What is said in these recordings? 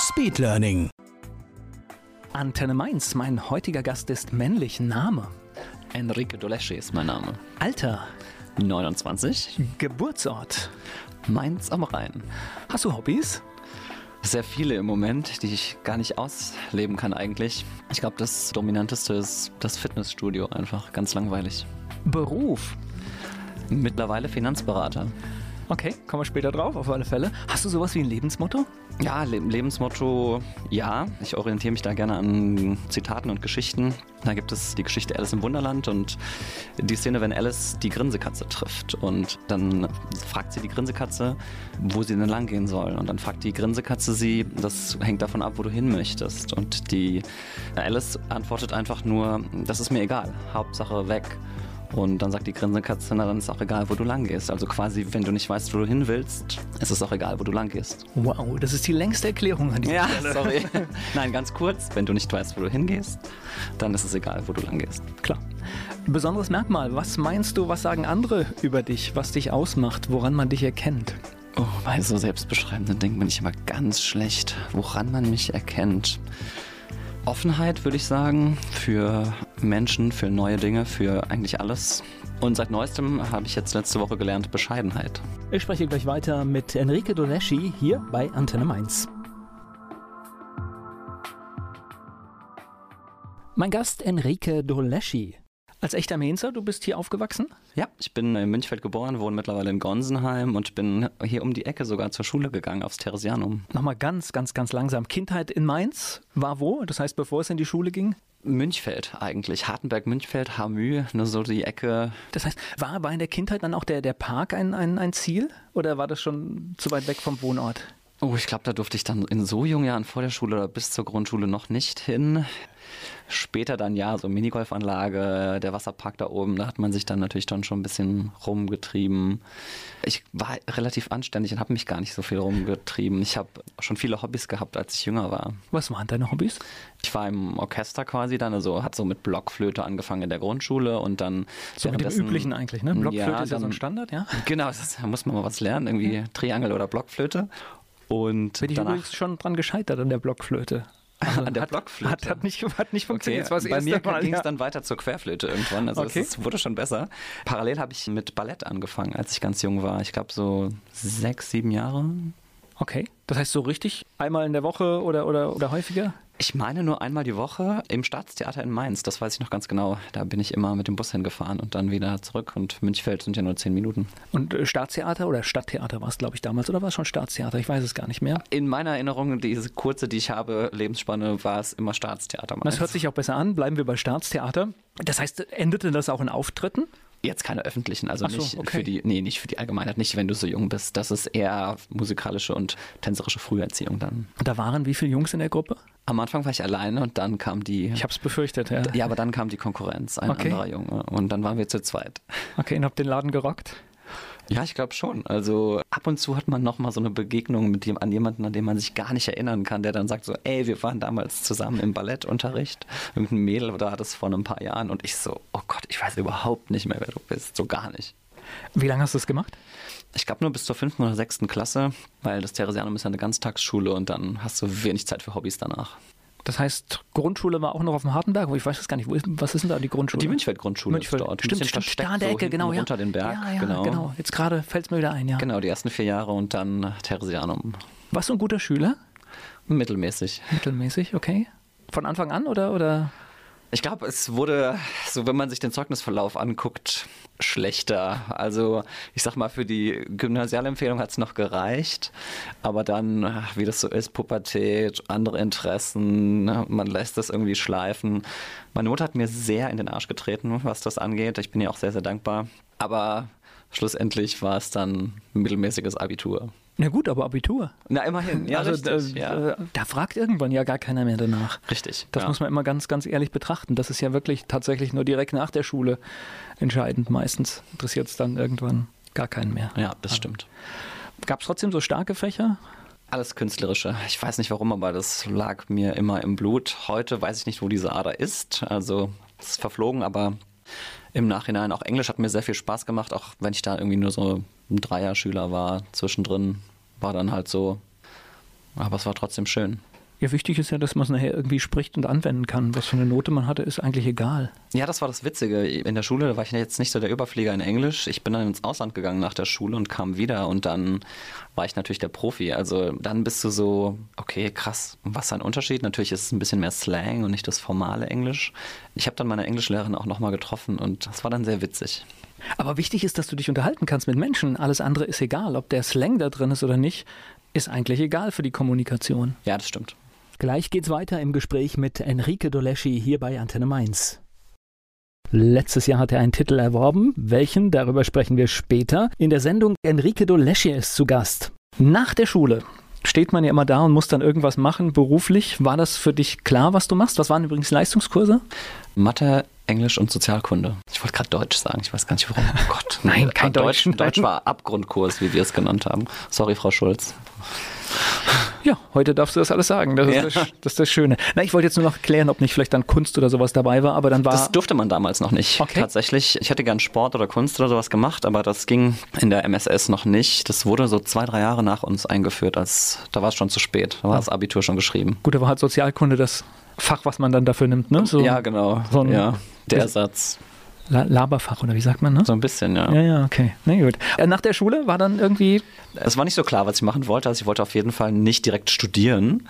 Speedlearning. Antenne Mainz, mein heutiger Gast ist männlich. Name, Enrique Doleschi ist mein Name. Alter, 29, Geburtsort. Mainz am Rhein. Hast du Hobbys? Sehr viele im Moment, die ich gar nicht ausleben kann eigentlich. Ich glaube, das Dominanteste ist das Fitnessstudio einfach. Ganz langweilig. Beruf. Mittlerweile Finanzberater. Okay, kommen wir später drauf, auf alle Fälle. Hast du sowas wie ein Lebensmotto? Ja, Le Lebensmotto, ja. Ich orientiere mich da gerne an Zitaten und Geschichten. Da gibt es die Geschichte Alice im Wunderland und die Szene, wenn Alice die Grinsekatze trifft. Und dann fragt sie die Grinsekatze, wo sie denn lang gehen soll. Und dann fragt die Grinsekatze sie, das hängt davon ab, wo du hin möchtest. Und die Alice antwortet einfach nur, das ist mir egal, Hauptsache weg. Und dann sagt die Grinsekatze, na dann ist auch egal, wo du lang gehst. Also quasi, wenn du nicht weißt, wo du hin willst, ist es auch egal, wo du lang gehst. Wow, das ist die längste Erklärung an dieser Ja, Stelle. sorry. Nein, ganz kurz, wenn du nicht weißt, wo du hingehst, dann ist es egal, wo du lang gehst. Klar. Besonderes Merkmal, was meinst du, was sagen andere über dich, was dich ausmacht, woran man dich erkennt? Oh, bei so selbstbeschreibenden Dingen bin ich immer ganz schlecht, woran man mich erkennt. Offenheit, würde ich sagen, für Menschen, für neue Dinge, für eigentlich alles. Und seit neuestem habe ich jetzt letzte Woche gelernt, Bescheidenheit. Ich spreche gleich weiter mit Enrique Doleschi hier bei Antenne Mainz. Mein Gast Enrique Doleschi. Als echter Mainzer, du bist hier aufgewachsen? Ja, ich bin in Münchfeld geboren, wohne mittlerweile in Gonsenheim und bin hier um die Ecke sogar zur Schule gegangen, aufs Theresianum. Nochmal ganz, ganz, ganz langsam. Kindheit in Mainz war wo? Das heißt, bevor es in die Schule ging? Münchfeld eigentlich, Hartenberg, Münchfeld, Hamü, nur so die Ecke. Das heißt, war, war in der Kindheit dann auch der, der Park ein, ein, ein Ziel? Oder war das schon zu weit weg vom Wohnort? Oh, ich glaube, da durfte ich dann in so jungen Jahren vor der Schule oder bis zur Grundschule noch nicht hin. Später dann ja, so Minigolfanlage, der Wasserpark da oben, da hat man sich dann natürlich dann schon ein bisschen rumgetrieben. Ich war relativ anständig und habe mich gar nicht so viel rumgetrieben. Ich habe schon viele Hobbys gehabt, als ich jünger war. Was waren deine Hobbys? Ich war im Orchester quasi dann, also hat so mit Blockflöte angefangen in der Grundschule und dann So mit dem üblichen eigentlich, ne? Blockflöte Ja, ist ja so ein Standard, ja? Genau, da muss man mal was lernen, irgendwie Triangel oder Blockflöte. Und Bin ich danach übrigens schon dran gescheitert an der Blockflöte. Also An der hat, Blockflöte? Hat, hat, nicht, hat nicht funktioniert. Okay, Das war das bei mir ging es ja. dann weiter zur Querflöte irgendwann. Also Okay. es ist, wurde schon besser. Parallel habe ich mit Ballett angefangen, als ich ganz jung war. Ich glaube so sechs, sieben Jahre. Okay. Das heißt so richtig einmal in der Woche oder, oder, oder häufiger? Ich meine nur einmal die Woche im Staatstheater in Mainz. Das weiß ich noch ganz genau. Da bin ich immer mit dem Bus hingefahren und dann wieder zurück. Und Münchfeld sind ja nur zehn Minuten. Und äh, Staatstheater oder Stadttheater war es, glaube ich, damals. Oder war es schon Staatstheater? Ich weiß es gar nicht mehr. In meiner Erinnerung, diese kurze, die ich habe, Lebensspanne, war es immer Staatstheater. Mainz. Das hört sich auch besser an. Bleiben wir bei Staatstheater. Das heißt, endete das auch in Auftritten? Jetzt keine öffentlichen, also so, nicht okay. für die, nee, nicht für die Allgemeinheit, nicht wenn du so jung bist. Das ist eher musikalische und tänzerische Früherziehung dann. Und da waren wie viele Jungs in der Gruppe? Am Anfang war ich alleine und dann kam die. Ich habe es befürchtet, ja. ja, aber dann kam die Konkurrenz, ein Okay. anderer Junge. Und dann waren wir zu zweit. Okay, und habt den Laden gerockt? Ja, ich glaube schon. Also ab und zu hat man nochmal so eine Begegnung mit dem, an jemanden, an den man sich gar nicht erinnern kann, der dann sagt so, ey, wir waren damals zusammen im Ballettunterricht. Irgendein Mädel da das vor ein paar Jahren. Und ich so, oh Gott, ich weiß überhaupt nicht mehr, wer du bist. So gar nicht. Wie lange hast du es gemacht? Ich glaube nur bis zur fünften oder sechsten Klasse, weil das Theresianum ist ja eine Ganztagsschule und dann hast du wenig Zeit für Hobbys danach. Das heißt, Grundschule war auch noch auf dem Hartenberg? Ich weiß es gar nicht. Wo ist, was ist denn da die Grundschule? Die Münchfeld-Grundschule ist Münchfeld. dort. Ein Stimmt, stimmt. Da an der so Ecke, hinten genau. Ja. runter den Berg, Ja, ja, genau. genau. Jetzt gerade fällt es mir wieder ein, ja. Genau, die ersten vier Jahre und dann Theresianum. Warst du ein guter Schüler? Mittelmäßig. Mittelmäßig, okay. Von Anfang an oder? oder? Ich glaube, es wurde, so wenn man sich den Zeugnisverlauf anguckt, schlechter. Also ich sag mal, für die Gymnasialempfehlung hat es noch gereicht, aber dann, wie das so ist, Pubertät, andere Interessen, ne, man lässt das irgendwie schleifen. Meine Mutter hat mir sehr in den Arsch getreten, was das angeht. Ich bin ihr auch sehr, sehr dankbar. Aber schlussendlich war es dann mittelmäßiges Abitur. Na gut, aber Abitur. Na, immerhin. Ja, also richtig, da, ja. äh, da fragt irgendwann ja gar keiner mehr danach. Richtig. Das ja. muss man immer ganz, ganz ehrlich betrachten. Das ist ja wirklich tatsächlich nur direkt nach der Schule entscheidend. Meistens interessiert es dann irgendwann gar keinen mehr. Ja, das stimmt. Gab es trotzdem so starke Fächer? Alles Künstlerische. Ich weiß nicht warum, aber das lag mir immer im Blut. Heute weiß ich nicht, wo diese Ader ist. Also es ist verflogen, aber im Nachhinein auch Englisch hat mir sehr viel Spaß gemacht, auch wenn ich da irgendwie nur so ein Dreier-Schüler war. Zwischendrin war dann halt so, aber es war trotzdem schön. Ja, wichtig ist ja, dass man es nachher irgendwie spricht und anwenden kann. Was für eine Note man hatte, ist eigentlich egal. Ja, das war das Witzige. In der Schule war ich jetzt nicht so der Überflieger in Englisch. Ich bin dann ins Ausland gegangen nach der Schule und kam wieder und dann war ich natürlich der Profi. Also dann bist du so, okay, krass, was ist ein Unterschied? Natürlich ist es ein bisschen mehr Slang und nicht das formale Englisch. Ich habe dann meine Englischlehrerin auch nochmal getroffen und das war dann sehr witzig. Aber wichtig ist, dass du dich unterhalten kannst mit Menschen. Alles andere ist egal. Ob der Slang da drin ist oder nicht, ist eigentlich egal für die Kommunikation. Ja, das stimmt. Gleich geht's weiter im Gespräch mit Enrique Doleschi hier bei Antenne Mainz. Letztes Jahr hat er einen Titel erworben. Welchen? Darüber sprechen wir später. In der Sendung Enrique Doleschi ist zu Gast. Nach der Schule steht man ja immer da und muss dann irgendwas machen beruflich. War das für dich klar, was du machst? Was waren übrigens Leistungskurse? Mathe, Englisch und Sozialkunde. Ich wollte gerade Deutsch sagen, ich weiß gar nicht warum. Oh Gott. Nein, kein Deutsch. Deutsch. Deutsch war Abgrundkurs, wie wir es genannt haben. Sorry, Frau Schulz. Ja, heute darfst du das alles sagen. Das, Ja. ist, das, das ist das Schöne. Na, ich wollte jetzt nur noch klären, ob nicht vielleicht dann Kunst oder sowas dabei war, aber dann war. Das durfte man damals noch nicht. Okay. Tatsächlich, ich hätte gern Sport oder Kunst oder sowas gemacht, aber das ging in der MSS noch nicht. Das wurde so zwei, drei Jahre nach uns eingeführt, als da war es schon zu spät. Da war das Abitur schon geschrieben. gut, da war halt Sozialkunde das Fach, was man dann dafür nimmt, ne? So ja, genau. so ein- ja, der Satz. La Laberfach oder wie sagt man, ne? So ein bisschen, ja. Ja, ja, okay. Na gut. Äh, Nach der Schule war dann irgendwie. Es war nicht so klar, was ich machen wollte. Also ich wollte auf jeden Fall nicht direkt studieren.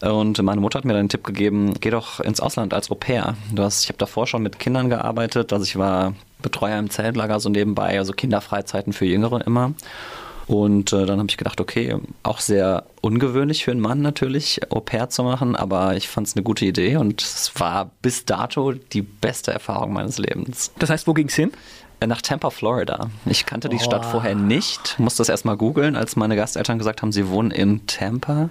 Und meine Mutter hat mir dann den Tipp gegeben, geh doch ins Ausland als Au pair. Du hast, ich habe davor schon mit Kindern gearbeitet. Also ich war Betreuer im Zeltlager so nebenbei, also Kinderfreizeiten für Jüngere immer. Und äh, dann habe ich gedacht, okay, auch sehr ungewöhnlich für einen Mann natürlich, Au pair zu machen, aber ich fand es eine gute Idee und es war bis dato die beste Erfahrung meines Lebens. Das heißt, wo ging's hin? Äh, Nach Tampa, Florida. Ich kannte die Stadt vorher nicht, musste das erstmal googeln, als meine Gasteltern gesagt haben, sie wohnen in Tampa.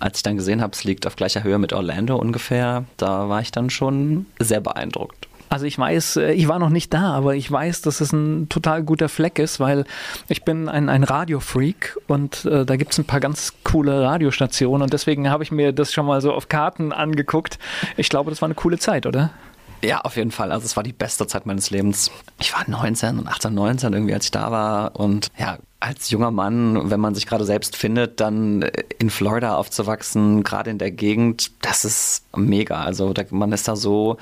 Als ich dann gesehen habe, es liegt auf gleicher Höhe mit Orlando ungefähr, da war ich dann schon sehr beeindruckt. Also ich weiß, äh, ich war noch nicht da, aber ich weiß, dass es ein total guter Fleck ist, weil ich bin ein, ein Radiofreak und äh, da gibt es ein paar ganz coole Radiostationen und deswegen habe ich mir das schon mal so auf Karten angeguckt. Ich glaube, das war eine coole Zeit, oder? Ja, auf jeden Fall. Also es war die beste Zeit meines Lebens. Ich war 19 und 18, 19 irgendwie, als ich da war. Und ja, als junger Mann, wenn man sich gerade selbst findet, dann in Florida aufzuwachsen, gerade in der Gegend, das ist mega. Also da, man ist da so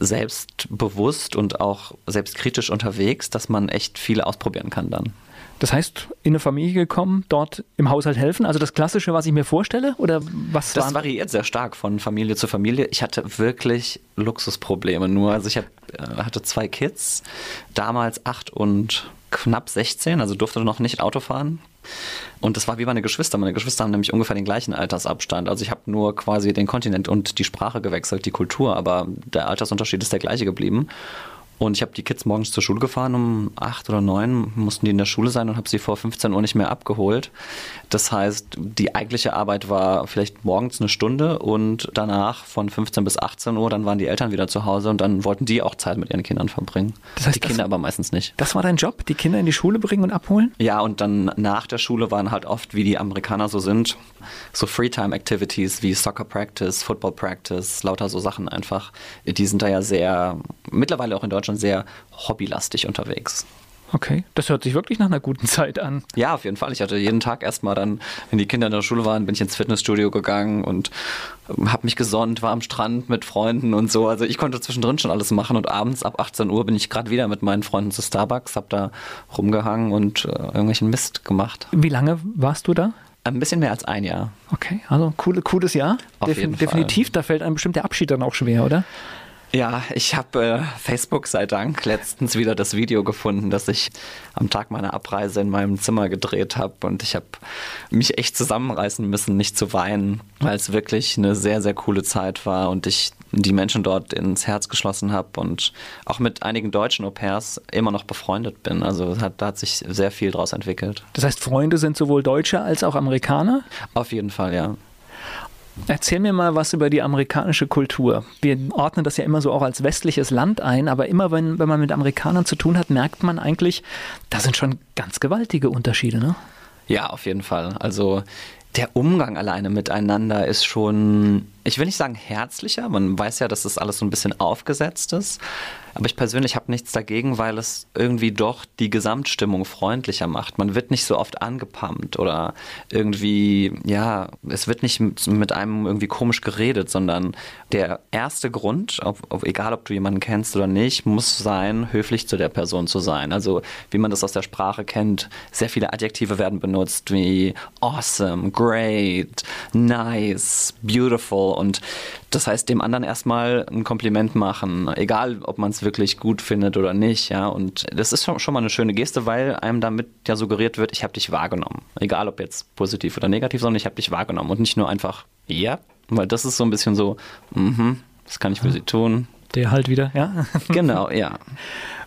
selbstbewusst und auch selbstkritisch unterwegs, dass man echt viel ausprobieren kann dann. Das heißt, in eine Familie gekommen, dort im Haushalt helfen, also das Klassische, was ich mir vorstelle, oder was Das waren- variiert sehr stark von Familie zu Familie. Ich hatte wirklich Luxusprobleme nur. Also ich hab, äh, hatte zwei Kids, damals acht und knapp 16, also durfte noch nicht Auto fahren. Und das war wie meine Geschwister. Meine Geschwister haben nämlich ungefähr den gleichen Altersabstand. Also ich habe nur quasi den Kontinent und die Sprache gewechselt, die Kultur, aber der Altersunterschied ist der gleiche geblieben. Und ich habe die Kids morgens zur Schule gefahren, um acht oder neun mussten die in der Schule sein und habe sie vor 15 Uhr nicht mehr abgeholt. Das heißt, die eigentliche Arbeit war vielleicht morgens eine Stunde und danach von 15 bis 18 Uhr, dann waren die Eltern wieder zu Hause und dann wollten die auch Zeit mit ihren Kindern verbringen. Das heißt, die Kinder aber meistens nicht. Das war dein Job, die Kinder in die Schule bringen und abholen? Ja, und dann nach der Schule waren halt oft, wie die Amerikaner so sind, so Freetime-Activities wie Soccer Practice, Football Practice, lauter so Sachen einfach. Die sind da ja sehr, mittlerweile auch in Deutschland sehr hobbylastig unterwegs. Okay, das hört sich wirklich nach einer guten Zeit an. Ja, auf jeden Fall. Ich hatte jeden Tag erstmal dann, wenn die Kinder in der Schule waren, bin ich ins Fitnessstudio gegangen und habe mich gesonnt, war am Strand mit Freunden und so. Also ich konnte zwischendrin schon alles machen und abends ab 18 Uhr bin ich gerade wieder mit meinen Freunden zu Starbucks, habe da rumgehangen und äh, irgendwelchen Mist gemacht. Wie lange warst du da? Ein bisschen mehr als ein Jahr. Okay, also coole, cooles Jahr. Auf jeden Fall. Definitiv, da fällt einem bestimmt der Abschied dann auch schwer, oder? Ja, ich habe äh, Facebook sei Dank letztens wieder das Video gefunden, das ich am Tag meiner Abreise in meinem Zimmer gedreht habe und ich habe mich echt zusammenreißen müssen, nicht zu weinen, weil es wirklich eine sehr sehr coole Zeit war und ich die Menschen dort ins Herz geschlossen habe und auch mit einigen deutschen Au-pairs immer noch befreundet bin. Also hat, da hat sich sehr viel daraus entwickelt. Das heißt, Freunde sind sowohl Deutsche als auch Amerikaner? Auf jeden Fall, ja. Erzähl mir mal was über die amerikanische Kultur. Wir ordnen das ja immer so auch als westliches Land ein, aber immer wenn, wenn man mit Amerikanern zu tun hat, merkt man eigentlich, da sind schon ganz gewaltige Unterschiede, ne? Ja, auf jeden Fall. Also der Umgang alleine miteinander ist schon, ich will nicht sagen herzlicher, man weiß ja, dass das alles so ein bisschen aufgesetzt ist, aber ich persönlich habe nichts dagegen, weil es irgendwie doch die Gesamtstimmung freundlicher macht. Man wird nicht so oft angepumpt oder irgendwie, ja, es wird nicht mit einem irgendwie komisch geredet, sondern der erste Grund, ob, ob, egal ob du jemanden kennst oder nicht, muss sein, höflich zu der Person zu sein. Also wie man das aus der Sprache kennt, sehr viele Adjektive werden benutzt wie awesome, great, nice, beautiful und das heißt, dem anderen erstmal ein Kompliment machen, egal ob man es wirklich gut findet oder nicht, ja. Und das ist schon, schon mal eine schöne Geste, weil einem damit ja suggeriert wird, ich habe dich wahrgenommen. Egal ob jetzt positiv oder negativ, sondern ich habe dich wahrgenommen und nicht nur einfach, ja, weil das ist so ein bisschen so, mhm, das kann ich für sie tun. Der halt wieder, ja. genau, ja.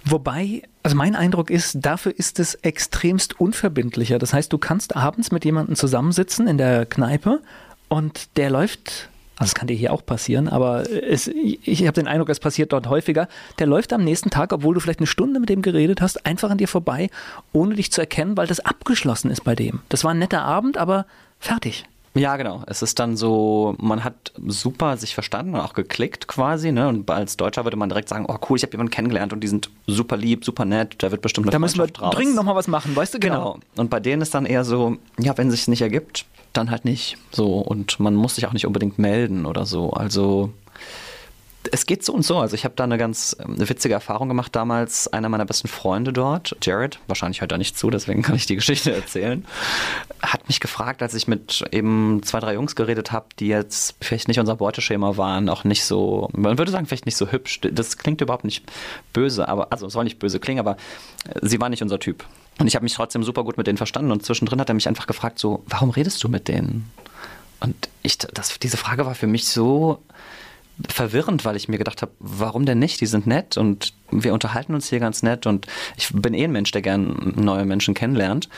Wobei, also mein Eindruck ist, dafür ist es extremst unverbindlicher. Das heißt, du kannst abends mit jemandem zusammensitzen in der Kneipe und der läuft also das kann dir hier auch passieren, aber es, ich habe den Eindruck, es passiert dort häufiger. Der läuft am nächsten Tag, obwohl du vielleicht eine Stunde mit dem geredet hast, einfach an dir vorbei, ohne dich zu erkennen, weil das abgeschlossen ist bei dem. Das war ein netter Abend, aber fertig. Ja, genau. Es ist dann so, man hat super sich verstanden und auch geklickt quasi. Ne? Und als Deutscher würde man direkt sagen, oh cool, ich habe jemanden kennengelernt und die sind super lieb, super nett, da wird bestimmt eine Da müssen wir draus. dringend nochmal was machen, weißt du? Genau. genau. Und bei denen ist dann eher so, ja, wenn es sich nicht ergibt, dann halt nicht. So, und man muss sich auch nicht unbedingt melden oder so. Also es geht so und so. Also ich habe da eine ganz eine ähm, witzige Erfahrung gemacht damals. Einer meiner besten Freunde dort, Jared, wahrscheinlich hört er nicht zu, deswegen kann ich die Geschichte erzählen, hat mich gefragt, als ich mit eben zwei, drei Jungs geredet habe, die jetzt vielleicht nicht unser Beuteschema waren, auch nicht so, man würde sagen, vielleicht nicht so hübsch. Das klingt überhaupt nicht böse, aber, also soll nicht böse klingen, aber äh, sie war nicht unser Typ. Und ich habe mich trotzdem super gut mit denen verstanden und zwischendrin hat er mich einfach gefragt, so, warum redest du mit denen? Und ich, das, diese Frage war für mich so verwirrend, weil ich mir gedacht habe, warum denn nicht? Die sind nett und wir unterhalten uns hier ganz nett und ich bin eh ein Mensch, der gern neue Menschen kennenlernt.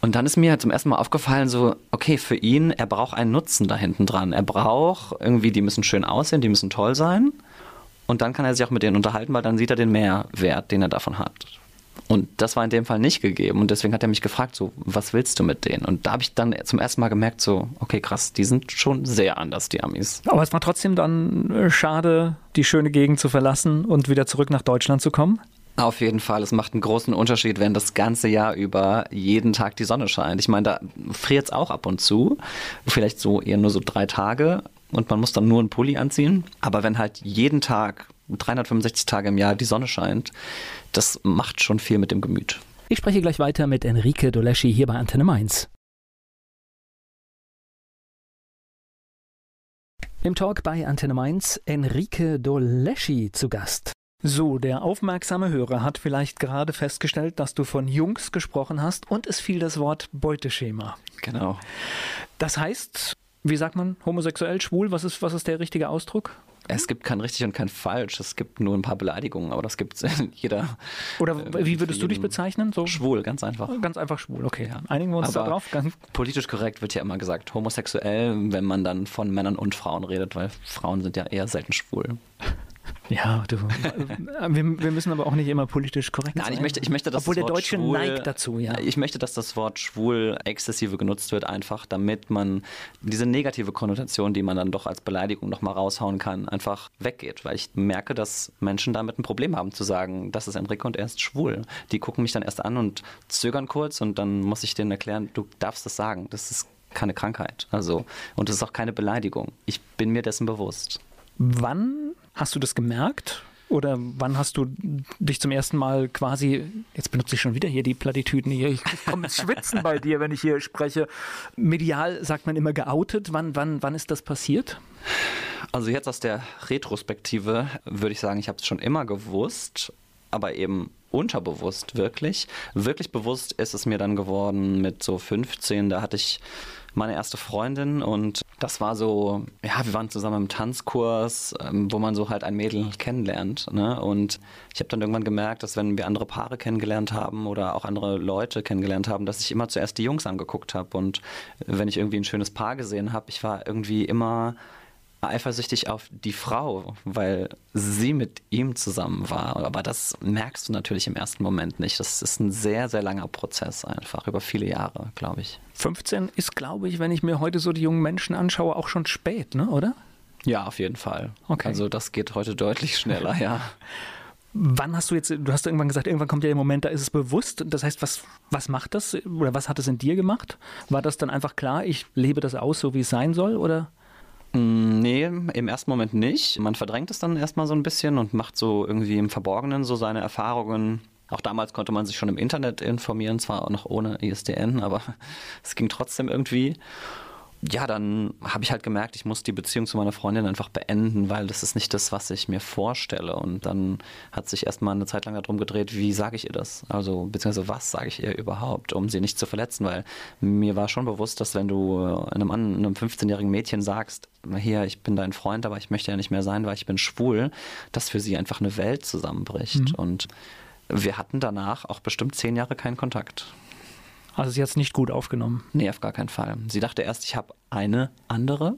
Und dann ist mir zum ersten Mal aufgefallen, so, okay, für ihn, er braucht einen Nutzen da hinten dran. Er braucht irgendwie, die müssen schön aussehen, die müssen toll sein. Und dann kann er sich auch mit denen unterhalten, weil dann sieht er den Mehrwert, den er davon hat. Und das war in dem Fall nicht gegeben. Und deswegen hat er mich gefragt, so, was willst du mit denen? Und da habe ich dann zum ersten Mal gemerkt, so, okay, krass, die sind schon sehr anders, die Amis. Aber es war trotzdem dann äh, schade, die schöne Gegend zu verlassen und wieder zurück nach Deutschland zu kommen? Auf jeden Fall. Es macht einen großen Unterschied, wenn das ganze Jahr über jeden Tag die Sonne scheint. Ich meine, da friert es auch ab und zu. Vielleicht so eher nur so drei Tage und man muss dann nur einen Pulli anziehen. Aber wenn halt jeden Tag 365 Tage im Jahr die Sonne scheint, das macht schon viel mit dem Gemüt. Ich spreche gleich weiter mit Enrique Doleschi hier bei Antenne Mainz. Im Talk bei Antenne Mainz Enrique Doleschi zu Gast. So, der aufmerksame Hörer hat vielleicht gerade festgestellt, dass du von Jungs gesprochen hast und es fiel das Wort Beuteschema. Genau. Das heißt, wie sagt man, homosexuell, schwul, was ist, was ist der richtige Ausdruck? Es gibt kein richtig und kein falsch. Es gibt nur ein paar Beleidigungen, aber das gibt es in jeder. Oder äh, wie würdest du dich bezeichnen? So? Schwul, ganz einfach. Ganz einfach schwul, okay. Ja. Einigen wir uns aber darauf. Ganz politisch korrekt wird ja immer gesagt, homosexuell, wenn man dann von Männern und Frauen redet, weil Frauen sind ja eher selten schwul. Ja, du, wir, wir, müssen aber auch nicht immer politisch korrekt Nein, sein. ich möchte, ich möchte, dass Obwohl das Wort der Deutsche schwul, neigt dazu, ja. Ich möchte, dass das Wort schwul exzessive genutzt wird, einfach damit man diese negative Konnotation, die man dann doch als Beleidigung nochmal raushauen kann, einfach weggeht. Weil ich merke, dass Menschen damit ein Problem haben, zu sagen, das ist Enrique und er ist schwul. Die gucken mich dann erst an und zögern kurz und dann muss ich denen erklären, du darfst das sagen. Das ist keine Krankheit. Also, und es ist auch keine Beleidigung. Ich bin mir dessen bewusst. Wann hast du das gemerkt? Oder wann hast du dich zum ersten Mal quasi, jetzt benutze ich schon wieder hier die Plattitüden hier, ich komme ins Schwitzen bei dir, wenn ich hier spreche. Medial sagt man immer geoutet. Wann, wann, wann ist das passiert? Also jetzt aus der Retrospektive würde ich sagen, ich habe es schon immer gewusst, aber eben unterbewusst wirklich. Wirklich bewusst ist es mir dann geworden mit so 15, da hatte ich meine erste Freundin und das war so, ja, wir waren zusammen im Tanzkurs, ähm, wo man so halt ein Mädel kennenlernt. Ne? Und ich habe dann irgendwann gemerkt, dass wenn wir andere Paare kennengelernt haben oder auch andere Leute kennengelernt haben, dass ich immer zuerst die Jungs angeguckt habe. Und wenn ich irgendwie ein schönes Paar gesehen habe, ich war irgendwie immer eifersüchtig auf die Frau, weil sie mit ihm zusammen war. Aber das merkst du natürlich im ersten Moment nicht. Das ist ein sehr, sehr langer Prozess einfach, über viele Jahre, glaube ich. 15 ist, glaube ich, wenn ich mir heute so die jungen Menschen anschaue, auch schon spät, ne? oder? Ja, auf jeden Fall. Okay. Also das geht heute deutlich schneller, ja. Wann hast du jetzt, du hast irgendwann gesagt, irgendwann kommt ja der Moment, da ist es bewusst. Das heißt, was, was macht das oder was hat es in dir gemacht? War das dann einfach klar, ich lebe das aus, so wie es sein soll, oder? Mm, nee, im ersten Moment nicht. Man verdrängt es dann erstmal so ein bisschen und macht so irgendwie im Verborgenen so seine Erfahrungen. Auch damals konnte man sich schon im Internet informieren, zwar auch noch ohne ISDN, aber es ging trotzdem irgendwie ja, dann habe ich halt gemerkt, ich muss die Beziehung zu meiner Freundin einfach beenden, weil das ist nicht das, was ich mir vorstelle. Und dann hat sich erstmal eine Zeit lang darum gedreht, wie sage ich ihr das? Also, beziehungsweise was sage ich ihr überhaupt, um sie nicht zu verletzen, weil mir war schon bewusst, dass wenn du einem, einem 15-jährigen Mädchen sagst, hier, ich bin dein Freund, aber ich möchte ja nicht mehr sein, weil ich bin schwul, dass für sie einfach eine Welt zusammenbricht. Mhm. Und wir hatten danach auch bestimmt zehn Jahre keinen Kontakt. Also sie hat es nicht gut aufgenommen. Nee, auf gar keinen Fall. Sie dachte erst, ich habe eine andere,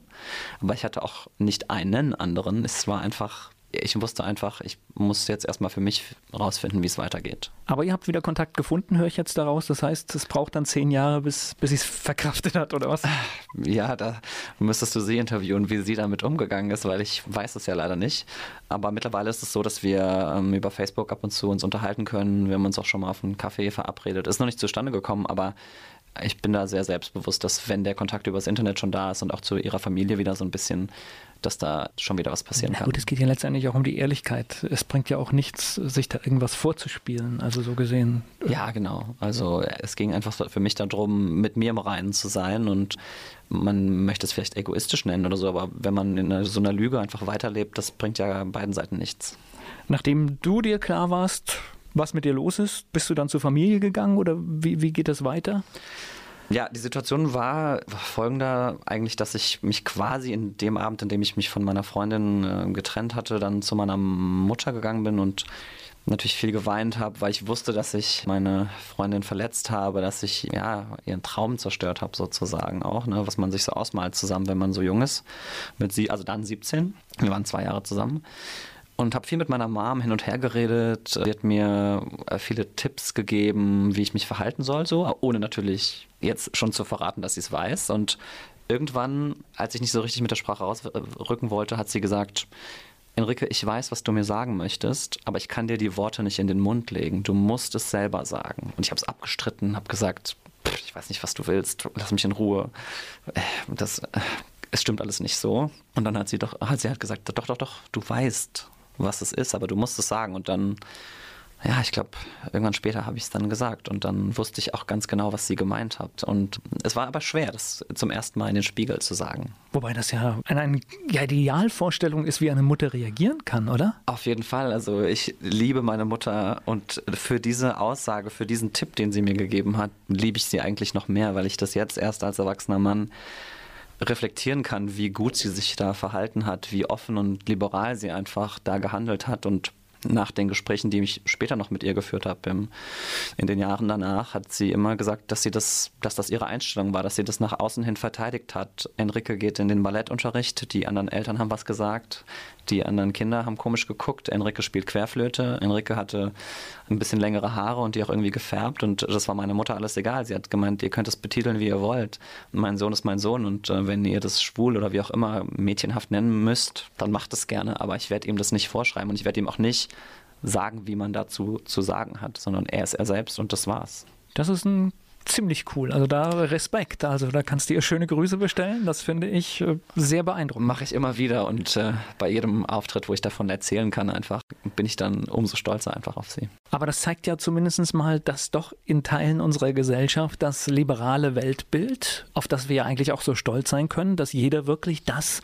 aber ich hatte auch nicht einen anderen. Es war einfach ich wusste einfach, ich muss jetzt erstmal für mich rausfinden, wie es weitergeht. Aber ihr habt wieder Kontakt gefunden, höre ich jetzt daraus. Das heißt, es braucht dann zehn Jahre, bis, bis sie es verkraftet hat, oder was? Ja, da müsstest du sie interviewen, wie sie damit umgegangen ist, weil ich weiß es ja leider nicht. Aber mittlerweile ist es so, dass wir ähm, über Facebook ab und zu uns unterhalten können. Wir haben uns auch schon mal auf einen Kaffee verabredet. Ist noch nicht zustande gekommen, aber ich bin da sehr selbstbewusst, dass wenn der Kontakt übers Internet schon da ist und auch zu ihrer Familie wieder so ein bisschen, dass da schon wieder was passieren Na, kann. Gut, es geht ja letztendlich auch um die Ehrlichkeit. Es bringt ja auch nichts, sich da irgendwas vorzuspielen, also so gesehen. Ja, genau. Also es ging einfach für mich darum, mit mir im Reinen zu sein und man möchte es vielleicht egoistisch nennen oder so, aber wenn man in so einer Lüge einfach weiterlebt, das bringt ja beiden Seiten nichts. Nachdem du dir klar warst, was mit dir los ist? Bist du dann zur Familie gegangen oder wie, wie geht das weiter? Ja, die Situation war folgender eigentlich, dass ich mich quasi in dem Abend, in dem ich mich von meiner Freundin äh, getrennt hatte, dann zu meiner Mutter gegangen bin und natürlich viel geweint habe, weil ich wusste, dass ich meine Freundin verletzt habe, dass ich ja ihren Traum zerstört habe sozusagen auch, ne, was man sich so ausmalt zusammen, wenn man so jung ist. Mit sie, also dann 17. Wir waren zwei Jahre zusammen und habe viel mit meiner Mom hin und her geredet. Sie hat mir äh, viele Tipps gegeben, wie ich mich verhalten soll, so, ohne natürlich jetzt schon zu verraten, dass sie es weiß. Und irgendwann, als ich nicht so richtig mit der Sprache rausrücken wollte, hat sie gesagt, Enrique, ich weiß, was du mir sagen möchtest, aber ich kann dir die Worte nicht in den Mund legen. Du musst es selber sagen. Und ich habe es abgestritten, habe gesagt, ich weiß nicht, was du willst, lass mich in Ruhe. Das, äh, es stimmt alles nicht so. Und dann hat sie doch, sie hat gesagt, doch, doch, doch, du weißt, was es ist, aber du musst es sagen. Und dann, ja, ich glaube, irgendwann später habe ich es dann gesagt und dann wusste ich auch ganz genau, was sie gemeint hat. Und es war aber schwer, das zum ersten Mal in den Spiegel zu sagen. Wobei das ja eine, Idealvorstellung ist, wie eine Mutter reagieren kann, oder? Auf jeden Fall. Also ich liebe meine Mutter und für diese Aussage, für diesen Tipp, den sie mir gegeben hat, liebe ich sie eigentlich noch mehr, weil ich das jetzt erst als erwachsener Mann reflektieren kann, wie gut sie sich da verhalten hat, wie offen und liberal sie einfach da gehandelt hat und nach den Gesprächen, die ich später noch mit ihr geführt habe, in den Jahren danach, hat sie immer gesagt, dass sie das, dass das ihre Einstellung war, dass sie das nach außen hin verteidigt hat. Enrique geht in den Ballettunterricht, die anderen Eltern haben was gesagt, die anderen Kinder haben komisch geguckt. Enrique spielt Querflöte. Enrique hatte ein bisschen längere Haare und die auch irgendwie gefärbt. Und das war meiner Mutter alles egal. Sie hat gemeint, ihr könnt es betiteln, wie ihr wollt. Mein Sohn ist mein Sohn. Und äh, wenn ihr das schwul oder wie auch immer mädchenhaft nennen müsst, dann macht es gerne. Aber ich werde ihm das nicht vorschreiben und ich werde ihm auch nicht sagen, wie man dazu zu sagen hat, sondern er ist er selbst und das war's. Das ist ein ziemlich cool. Also da Respekt. Also da kannst du ihr schöne Grüße bestellen. Das finde ich äh, sehr beeindruckend. Mache ich immer wieder und äh, bei jedem Auftritt, wo ich davon erzählen kann, einfach bin ich dann umso stolzer einfach auf sie. Aber das zeigt ja zumindest mal, dass doch in Teilen unserer Gesellschaft das liberale Weltbild, auf das wir ja eigentlich auch so stolz sein können, dass jeder wirklich das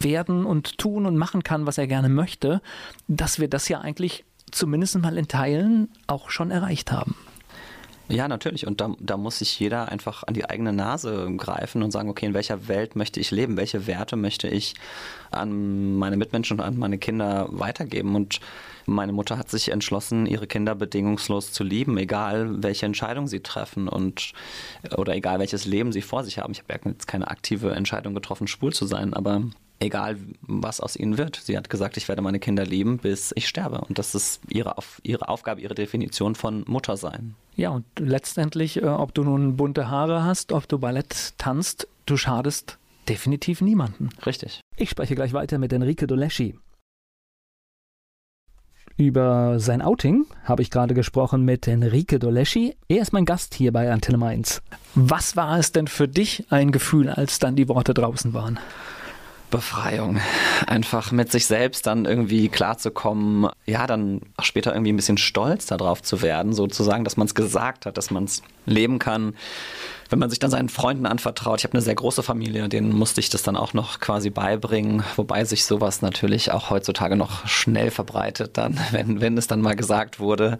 werden und tun und machen kann, was er gerne möchte, dass wir das ja eigentlich zumindest mal in Teilen auch schon erreicht haben. Ja, natürlich. Und da, da muss sich jeder einfach an die eigene Nase greifen und sagen, okay, in welcher Welt möchte ich leben? Welche Werte möchte ich an meine Mitmenschen und an meine Kinder weitergeben? Und meine Mutter hat sich entschlossen, ihre Kinder bedingungslos zu lieben, egal welche Entscheidung sie treffen und oder egal welches Leben sie vor sich haben. Ich habe ja jetzt keine aktive Entscheidung getroffen, schwul zu sein, aber egal was aus ihnen wird. Sie hat gesagt, ich werde meine Kinder lieben, bis ich sterbe. Und das ist ihre, ihre Aufgabe, ihre Definition von Mutter sein. Ja, und letztendlich, äh, ob du nun bunte Haare hast, ob du Ballett tanzt, du schadest definitiv niemanden. Richtig. Ich spreche gleich weiter mit Enrique Doleschi. Über sein Outing habe ich gerade gesprochen mit Enrique Doleschi. Er ist mein Gast hier bei Antenne Mainz. Was war es denn für dich ein Gefühl, als dann die Worte draußen waren? Befreiung. Einfach mit sich selbst dann irgendwie klarzukommen, ja, dann auch später irgendwie ein bisschen stolz darauf zu werden, sozusagen, dass man es gesagt hat, dass man es leben kann. Wenn man sich dann seinen Freunden anvertraut, ich habe eine sehr große Familie, denen musste ich das dann auch noch quasi beibringen, wobei sich sowas natürlich auch heutzutage noch schnell verbreitet, dann, wenn, wenn es dann mal gesagt wurde.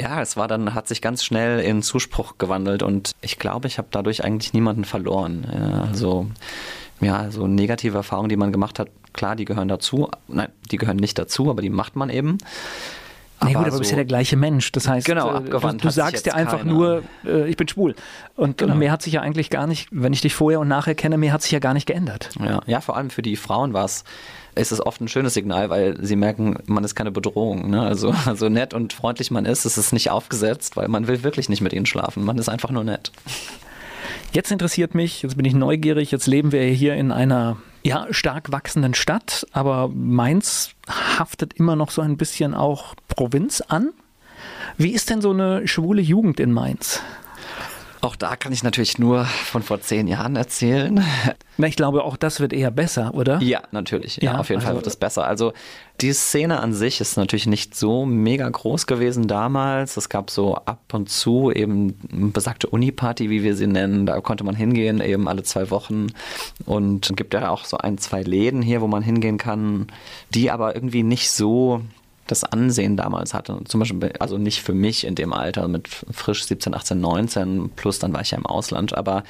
Ja, es war dann, hat sich ganz schnell in Zuspruch gewandelt und ich glaube, ich habe dadurch eigentlich niemanden verloren. Ja, also ja, so negative Erfahrungen, die man gemacht hat, klar, die gehören dazu. Nein, die gehören nicht dazu, aber die macht man eben. Nee, gut, aber so, du bist ja der gleiche Mensch. Das heißt, genau, äh, du, du sagst dir einfach keiner. nur, äh, ich bin schwul. Und genau. mehr hat sich ja eigentlich gar nicht, wenn ich dich vorher und nachher kenne, mehr hat sich ja gar nicht geändert. Ja, ja vor allem für die Frauen war es ist es oft ein schönes Signal, weil sie merken, man ist keine Bedrohung. Ne? Also, also nett und freundlich man ist, ist es nicht aufgesetzt, weil man will wirklich nicht mit ihnen schlafen. Man ist einfach nur nett. Jetzt interessiert mich, jetzt bin ich neugierig, jetzt leben wir hier in einer ja, stark wachsenden Stadt, aber Mainz haftet immer noch so ein bisschen auch Provinz an. Wie ist denn so eine schwule Jugend in Mainz? Auch da kann ich natürlich nur von vor zehn Jahren erzählen. Na, ich glaube, auch das wird eher besser, oder? Ja, natürlich. Ja, ja auf jeden also Fall wird es besser. Also die Szene an sich ist natürlich nicht so mega groß gewesen damals. Es gab so ab und zu eben besagte Uni-Party, wie wir sie nennen. Da konnte man hingehen, eben alle zwei Wochen. Und es gibt ja auch so ein, zwei Läden hier, wo man hingehen kann, die aber irgendwie nicht so das Ansehen damals hatte. Zum Beispiel, also nicht für mich in dem Alter mit frisch 17, 18, 19, plus dann war ich ja im Ausland, aber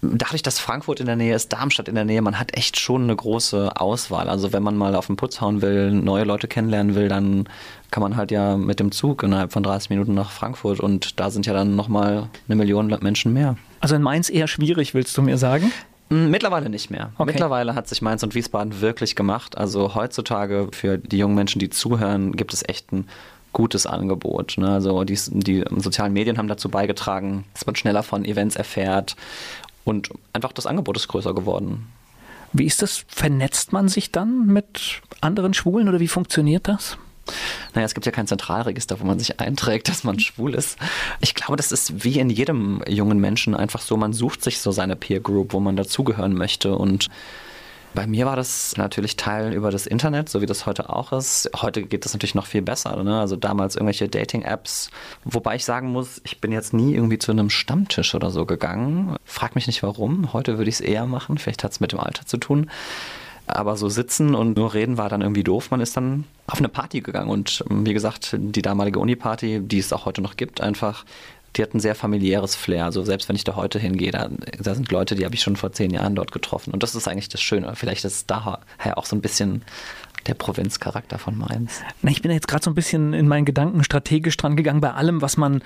dadurch, dass Frankfurt in der Nähe ist, Darmstadt in der Nähe, man hat echt schon eine große Auswahl. Also wenn man mal auf den Putz hauen will, neue Leute kennenlernen will, dann kann man halt ja mit dem Zug innerhalb von 30 Minuten nach Frankfurt und da sind ja dann nochmal eine Million Menschen mehr. Also in Mainz eher schwierig, willst du mir sagen? Hm, mittlerweile nicht mehr. Okay. Mittlerweile hat sich Mainz und Wiesbaden wirklich gemacht. Also heutzutage für die jungen Menschen, die zuhören, gibt es echt ein gutes Angebot. Ne? Also die, die sozialen Medien haben dazu beigetragen, dass man schneller von Events erfährt und einfach das Angebot ist größer geworden. Wie ist das? Vernetzt man sich dann mit anderen Schwulen oder wie funktioniert das? Naja, es gibt ja kein Zentralregister, wo man sich einträgt, dass man schwul ist. Ich glaube, das ist wie in jedem jungen Menschen einfach so, man sucht sich so seine Peer Group, wo man dazugehören möchte und bei mir war das natürlich Teil über das Internet, so wie das heute auch ist. Heute geht das natürlich noch viel besser. Ne? Also damals irgendwelche Dating-Apps. Wobei ich sagen muss, ich bin jetzt nie irgendwie zu einem Stammtisch oder so gegangen. Frag mich nicht warum. Heute würde ich es eher machen. Vielleicht hat es mit dem Alter zu tun. Aber so sitzen und nur reden war dann irgendwie doof. Man ist dann auf eine Party gegangen. Und ähm, wie gesagt, die damalige Uni-Party, die es auch heute noch gibt, einfach, die hat ein sehr familiäres Flair. Also selbst wenn ich da heute hingehe, da, da sind Leute, die habe ich schon vor zehn Jahren dort getroffen. Und das ist eigentlich das Schöne. Vielleicht ist es daher auch so ein bisschen der Provinzcharakter von Mainz. Na, ich bin jetzt gerade so ein bisschen in meinen Gedanken strategisch dran gegangen bei allem, was man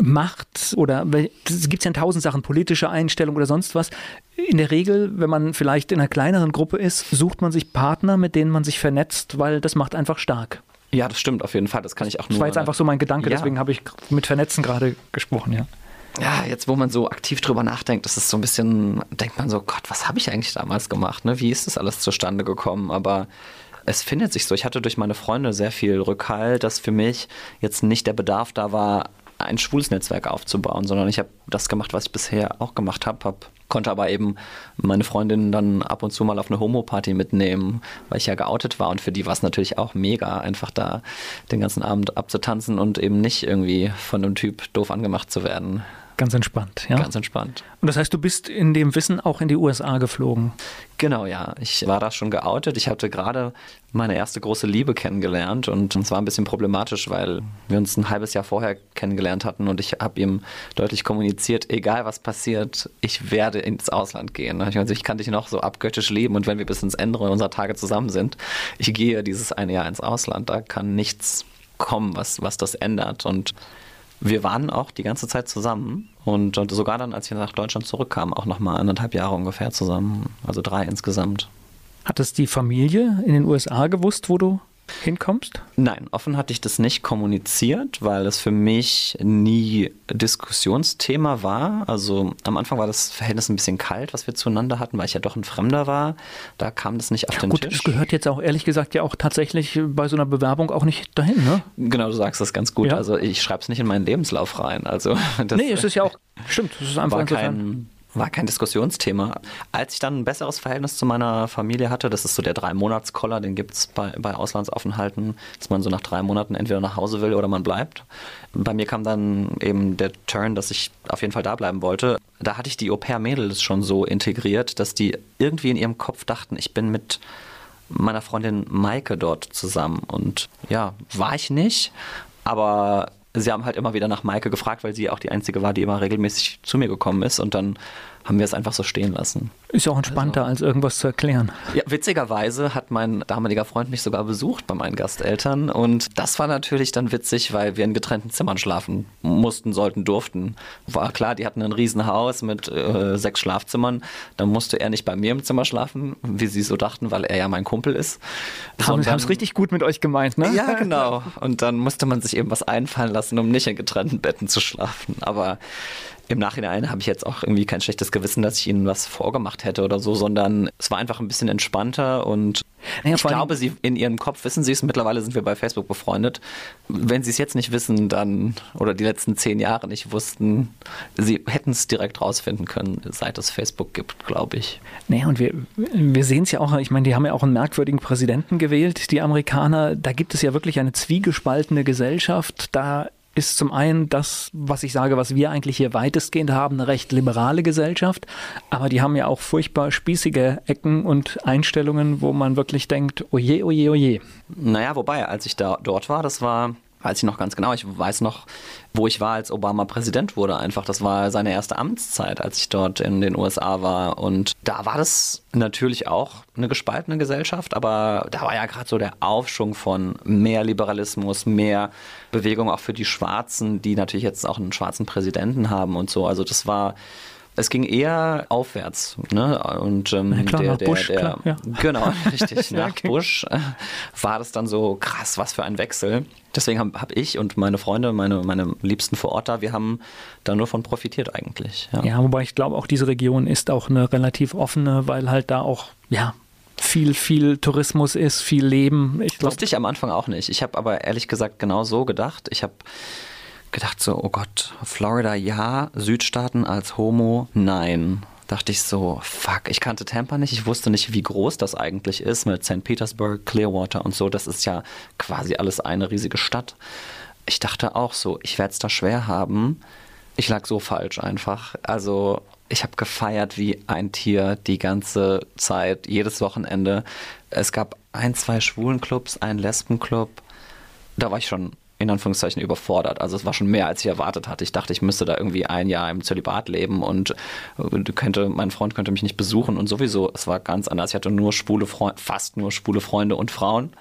macht oder es gibt ja tausend Sachen, politische Einstellung oder sonst was. In der Regel, wenn man vielleicht in einer kleineren Gruppe ist, sucht man sich Partner, mit denen man sich vernetzt, weil das macht einfach stark. Ja, das stimmt auf jeden Fall. Das kann ich auch nur. Das war jetzt einfach so mein Gedanke, ja. deswegen habe ich mit Vernetzen gerade gesprochen, ja. Ja, jetzt wo man so aktiv drüber nachdenkt, das ist so ein bisschen, denkt man so, Gott, was habe ich eigentlich damals gemacht? Ne? Wie ist das alles zustande gekommen? Aber es findet sich so. Ich hatte durch meine Freunde sehr viel Rückhalt, dass für mich jetzt nicht der Bedarf da war, ein schwules Netzwerk aufzubauen, sondern ich habe das gemacht, was ich bisher auch gemacht habe, hab, konnte aber eben meine Freundin dann ab und zu mal auf eine Homo-Party mitnehmen, weil ich ja geoutet war und für die war es natürlich auch mega, einfach da den ganzen Abend abzutanzen und eben nicht irgendwie von einem Typ doof angemacht zu werden. Ganz entspannt, ja. Ganz entspannt. Und das heißt, du bist in dem Wissen auch in die USA geflogen? Genau, ja. Ich war da schon geoutet. Ich hatte gerade meine erste große Liebe kennengelernt und es war ein bisschen problematisch, weil wir uns ein halbes Jahr vorher kennengelernt hatten und ich habe ihm deutlich kommuniziert, egal was passiert, ich werde ins Ausland gehen. Also ich kann dich noch so abgöttisch leben und wenn wir bis ins Ende unserer Tage zusammen sind, ich gehe dieses eine Jahr ins Ausland. Da kann nichts kommen, was, was das ändert. Und wir waren auch die ganze Zeit zusammen und, sogar dann, als wir nach Deutschland zurückkamen, auch nochmal anderthalb Jahre ungefähr zusammen, also drei insgesamt. Hat es die Familie in den USA gewusst, wo du hinkommst? Nein, offen hatte ich das nicht kommuniziert, weil es für mich nie Diskussionsthema war. Also am Anfang war das Verhältnis ein bisschen kalt, was wir zueinander hatten, weil ich ja doch ein Fremder war. Da kam das nicht auf ja, den gut, Tisch. Das gehört jetzt auch ehrlich gesagt ja auch tatsächlich bei so einer Bewerbung auch nicht dahin, ne? Genau, du sagst das ganz gut. Ja. Also ich schreibe es nicht in meinen Lebenslauf rein. Also das, nee, es ist ja auch, stimmt, es ist einfach war kein, war kein Diskussionsthema. Als ich dann ein besseres Verhältnis zu meiner Familie hatte, das ist so der Drei-Monats-Koller, den gibt es bei, bei Auslandsaufenthalten, dass man so nach drei Monaten entweder nach Hause will oder man bleibt. Bei mir kam dann eben der Turn, dass ich auf jeden Fall da bleiben wollte. Da hatte ich die Au-pair-Mädels schon so integriert, dass die irgendwie in ihrem Kopf dachten, ich bin mit meiner Freundin Maike dort zusammen. Und ja, war ich nicht, aber sie haben halt immer wieder nach Maike gefragt, weil sie auch die einzige war, die immer regelmäßig zu mir gekommen ist. Und dann haben wir es einfach so stehen lassen. Ist ja auch entspannter, also. als irgendwas zu erklären. Ja, witzigerweise hat mein damaliger Freund mich sogar besucht bei meinen Gasteltern. Und das war natürlich dann witzig, weil wir in getrennten Zimmern schlafen mussten, sollten, durften. War klar, die hatten ein Riesenhaus mit äh, sechs Schlafzimmern. Dann musste er nicht bei mir im Zimmer schlafen, wie sie so dachten, weil er ja mein Kumpel ist. Haben es richtig gut mit euch gemeint, ne? Ja, genau. Und dann musste man sich eben was einfallen lassen, um nicht in getrennten Betten zu schlafen. Aber im Nachhinein habe ich jetzt auch irgendwie kein schlechtes Gewissen, dass ich ihnen was vorgemacht hätte oder so, sondern es war einfach ein bisschen entspannter und naja, ich glaube, sie in ihrem Kopf wissen sie es. Mittlerweile sind wir bei Facebook befreundet. Wenn sie es jetzt nicht wissen, dann oder die letzten zehn Jahre nicht wussten, sie hätten es direkt rausfinden können, seit es Facebook gibt, glaube ich. Naja, und wir, wir sehen es ja auch, ich meine, die haben ja auch einen merkwürdigen Präsidenten gewählt, die Amerikaner. Da gibt es ja wirklich eine zwiegespaltene Gesellschaft. Da ist zum einen das, was ich sage, was wir eigentlich hier weitestgehend haben, eine recht liberale Gesellschaft, aber die haben ja auch furchtbar spießige Ecken und Einstellungen, wo man wirklich denkt, oje, oje, oje. Naja, wobei, als ich da dort war, das war weiß ich noch ganz genau. Ich weiß noch, wo ich war, als Obama Präsident wurde. Einfach, das war seine erste Amtszeit, als ich dort in den USA war. Und da war das natürlich auch eine gespaltene Gesellschaft, aber da war ja gerade so der Aufschwung von mehr Liberalismus, mehr Bewegung auch für die Schwarzen, die natürlich jetzt auch einen schwarzen Präsidenten haben und so. Also das war es ging eher aufwärts. Ne? Und ähm, ja, klar, der, nach der, Bush, der, klar, ja. genau, richtig, nach okay. Bush äh, war das dann so krass, was für ein Wechsel. Deswegen habe hab ich und meine Freunde, meine, meine Liebsten vor Ort da, wir haben da nur von profitiert eigentlich. Ja, ja wobei ich glaube, auch diese Region ist auch eine relativ offene, weil halt da auch, ja, viel, viel Tourismus ist, viel Leben. Ich glaub, Wusste ich am Anfang auch nicht. Ich habe aber ehrlich gesagt genau so gedacht. Ich habe gedacht so, oh Gott, Florida ja, Südstaaten als Homo nein. Dachte ich so, fuck, ich kannte Tampa nicht, ich wusste nicht, wie groß das eigentlich ist mit St. Petersburg, Clearwater und so. Das ist ja quasi alles eine riesige Stadt. Ich dachte auch so, ich werde es da schwer haben. Ich lag so falsch einfach. Also ich habe gefeiert wie ein Tier die ganze Zeit, jedes Wochenende. Es gab ein, zwei Schwulenclubs, einen Lesbenclub. Da war ich schon in Anführungszeichen überfordert. Also es war schon mehr, als ich erwartet hatte. Ich dachte, ich müsste da irgendwie ein Jahr im Zölibat leben und äh, könnte, mein Freund könnte mich nicht besuchen und sowieso, es war ganz anders. Ich hatte nur schwule Freunde, fast nur schwule Freunde und Frauen.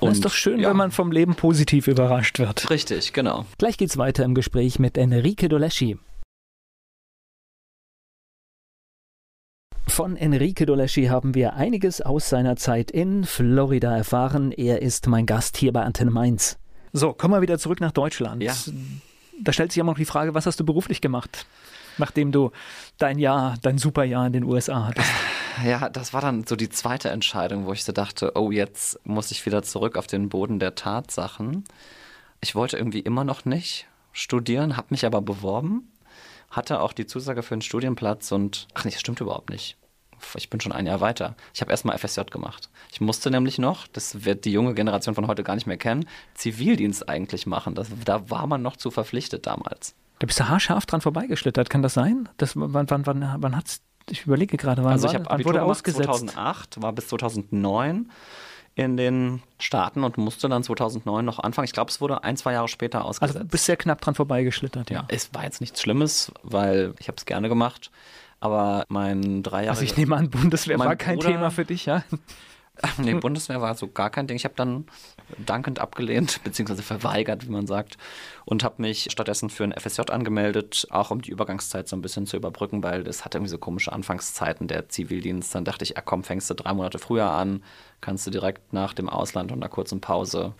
Und, das ist doch schön, ja. wenn man vom Leben positiv überrascht wird. Richtig, genau. Gleich geht's weiter im Gespräch mit Enrique Doleschi. Von Enrique Doleschi haben wir einiges aus seiner Zeit in Florida erfahren. Er ist mein Gast hier bei Antenne Mainz. So, kommen wir wieder zurück nach Deutschland. Ja. Da stellt sich immer noch die Frage, was hast du beruflich gemacht, nachdem du dein Jahr, dein Superjahr in den USA hattest? Ja, das war dann so die zweite Entscheidung, wo ich so dachte, oh, jetzt muss ich wieder zurück auf den Boden der Tatsachen. Ich wollte irgendwie immer noch nicht studieren, habe mich aber beworben, hatte auch die Zusage für einen Studienplatz und, ach nee, das stimmt überhaupt nicht ich bin schon ein Jahr weiter. Ich habe erstmal FSJ gemacht. Ich musste nämlich noch, das wird die junge Generation von heute gar nicht mehr kennen, Zivildienst eigentlich machen. Das, da war man noch zu verpflichtet damals. Da bist du haarscharf dran vorbeigeschlittert, kann das sein? Das, wann wann, wann, wann hat's, ich überlege gerade, wann Also ich wann wurde ausgesetzt? 2008, war bis 2009 in den Staaten und musste dann 2009 noch anfangen. Ich glaube, es wurde ein, zwei Jahre später Also ausgesetzt. du bist sehr knapp dran vorbeigeschlittert, ja. es war jetzt nichts Schlimmes, weil ich habe es gerne gemacht. Aber mein drei Jahre Also ich nehme an, Bundeswehr war kein Bruder- Thema für dich, ja? Nee, Bundeswehr war so gar kein Ding. Ich habe dann dankend abgelehnt, beziehungsweise verweigert, wie man sagt, und habe mich stattdessen für ein FSJ angemeldet, auch um die Übergangszeit so ein bisschen zu überbrücken, weil das hatte irgendwie so komische Anfangszeiten der Zivildienst. Dann dachte ich, ja komm, fängst du drei Monate früher an, kannst du direkt nach dem Ausland und einer kurzen Pause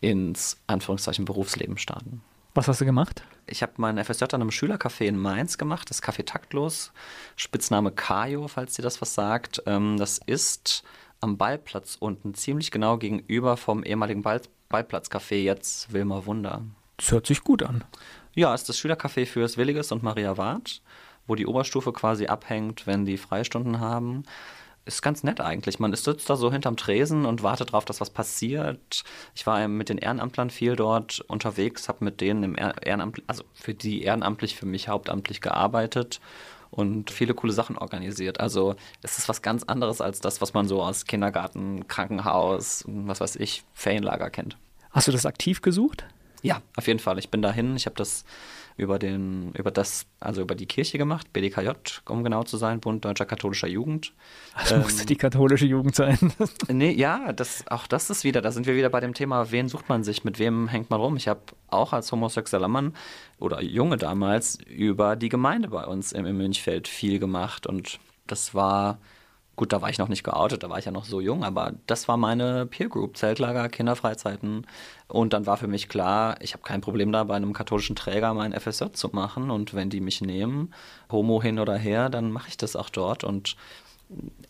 ins Anführungszeichen Berufsleben starten. Was hast du gemacht? Ich habe mein FSJ an einem Schülercafé in Mainz gemacht, das Café Taktlos, Spitzname Kajo, falls dir das was sagt. Ähm, das ist am Ballplatz unten, ziemlich genau gegenüber vom ehemaligen Ball Ballplatzcafé, jetzt Wilmer Wunder. Das hört sich gut an. Ja, ist das Schülercafé fürs Williges und Maria Wart, wo die Oberstufe quasi abhängt, wenn die Freistunden haben. Ist ganz nett eigentlich. Man ist- sitzt da so hinterm Tresen und wartet drauf, dass was passiert. Ich war mit den Ehrenamtlern viel dort unterwegs, habe mit denen im Ehr- Ehrenamt, also für die ehrenamtlich, für mich hauptamtlich gearbeitet und viele coole Sachen organisiert. Also es ist was ganz anderes als das, was man so aus Kindergarten, Krankenhaus, was weiß ich, Ferienlager kennt. Hast du das aktiv gesucht? Ja, auf jeden Fall. Ich bin dahin. Ich habe das über den, über das, also über die Kirche gemacht, BDKJ, um genau zu sein, Bund Deutscher Katholischer Jugend. Das Ähm, musste die katholische Jugend sein. Nee, ja, das, auch das ist wieder, da sind wir wieder bei dem Thema, wen sucht man sich, mit wem hängt man rum. Ich habe auch als homosexueller Mann oder Junge damals über die Gemeinde bei uns im, im Münchfeld viel gemacht und das war, gut, da war ich noch nicht geoutet, da war ich ja noch so jung, aber das war meine Peer Group, Zeltlager, Kinderfreizeiten. Und dann war für mich klar, ich habe kein Problem da, bei einem katholischen Träger mein FSJ zu machen. Und wenn die mich nehmen, Homo hin oder her, dann mache ich das auch dort. Und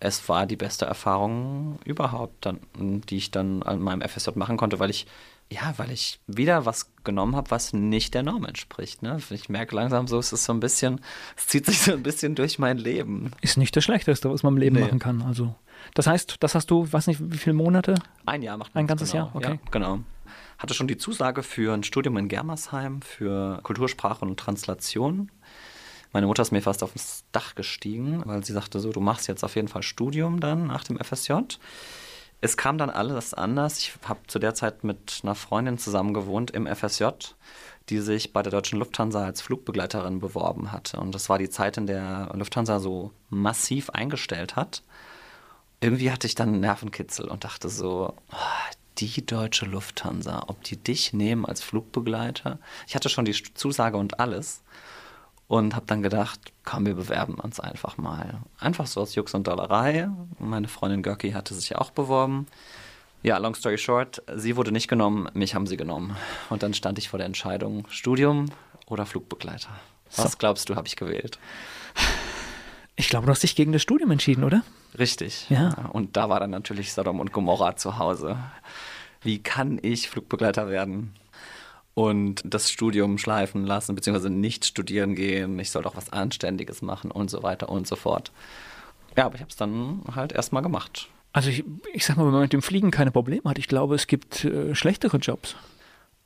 es war die beste Erfahrung überhaupt, dann, die ich dann an meinem FSJ machen konnte, weil ich, ja, weil ich wieder was genommen habe, was nicht der Norm entspricht. Ne? Ich merke langsam so, es ist so ein bisschen, es zieht sich so ein bisschen durch mein Leben. Ist nicht das Schlechteste, was man im Leben Nee. machen kann. Also, das heißt, das hast du, weiß nicht, wie viele Monate? Ein Jahr macht Ein man's ganzes genau. Jahr, okay. Ja, genau. Hatte schon die Zusage für ein Studium in Germersheim für Kultursprache und Translation. Meine Mutter ist mir fast aufs Dach gestiegen, weil sie sagte so, du machst jetzt auf jeden Fall Studium dann nach dem FSJ. Es kam dann alles anders. Ich habe zu der Zeit mit einer Freundin zusammen gewohnt im FSJ, die sich bei der Deutschen Lufthansa als Flugbegleiterin beworben hatte. Und das war die Zeit, in der Lufthansa so massiv eingestellt hat irgendwie hatte ich dann einen Nervenkitzel und dachte so, oh, die deutsche Lufthansa, ob die dich nehmen als Flugbegleiter? Ich hatte schon die Zusage und alles und habe dann gedacht, komm, wir bewerben uns einfach mal. Einfach so aus Jux und Dollerei. Meine Freundin Görki hatte sich auch beworben. Ja, long story short, sie wurde nicht genommen, mich haben sie genommen. Und dann stand ich vor der Entscheidung, Studium oder Flugbegleiter. Was So. glaubst du, habe ich gewählt? Ich glaube, du hast dich gegen das Studium entschieden, oder? Richtig. Ja. Und da war dann natürlich Sodom und Gomorra zu Hause. Wie kann ich Flugbegleiter werden? Und das Studium schleifen lassen, beziehungsweise nicht studieren gehen. Ich soll doch was Anständiges machen und so weiter und so fort. Ja, aber ich habe es dann halt erstmal gemacht. Also ich, ich sag mal, wenn man mit dem Fliegen keine Probleme hat, ich glaube, es gibt äh, schlechtere Jobs.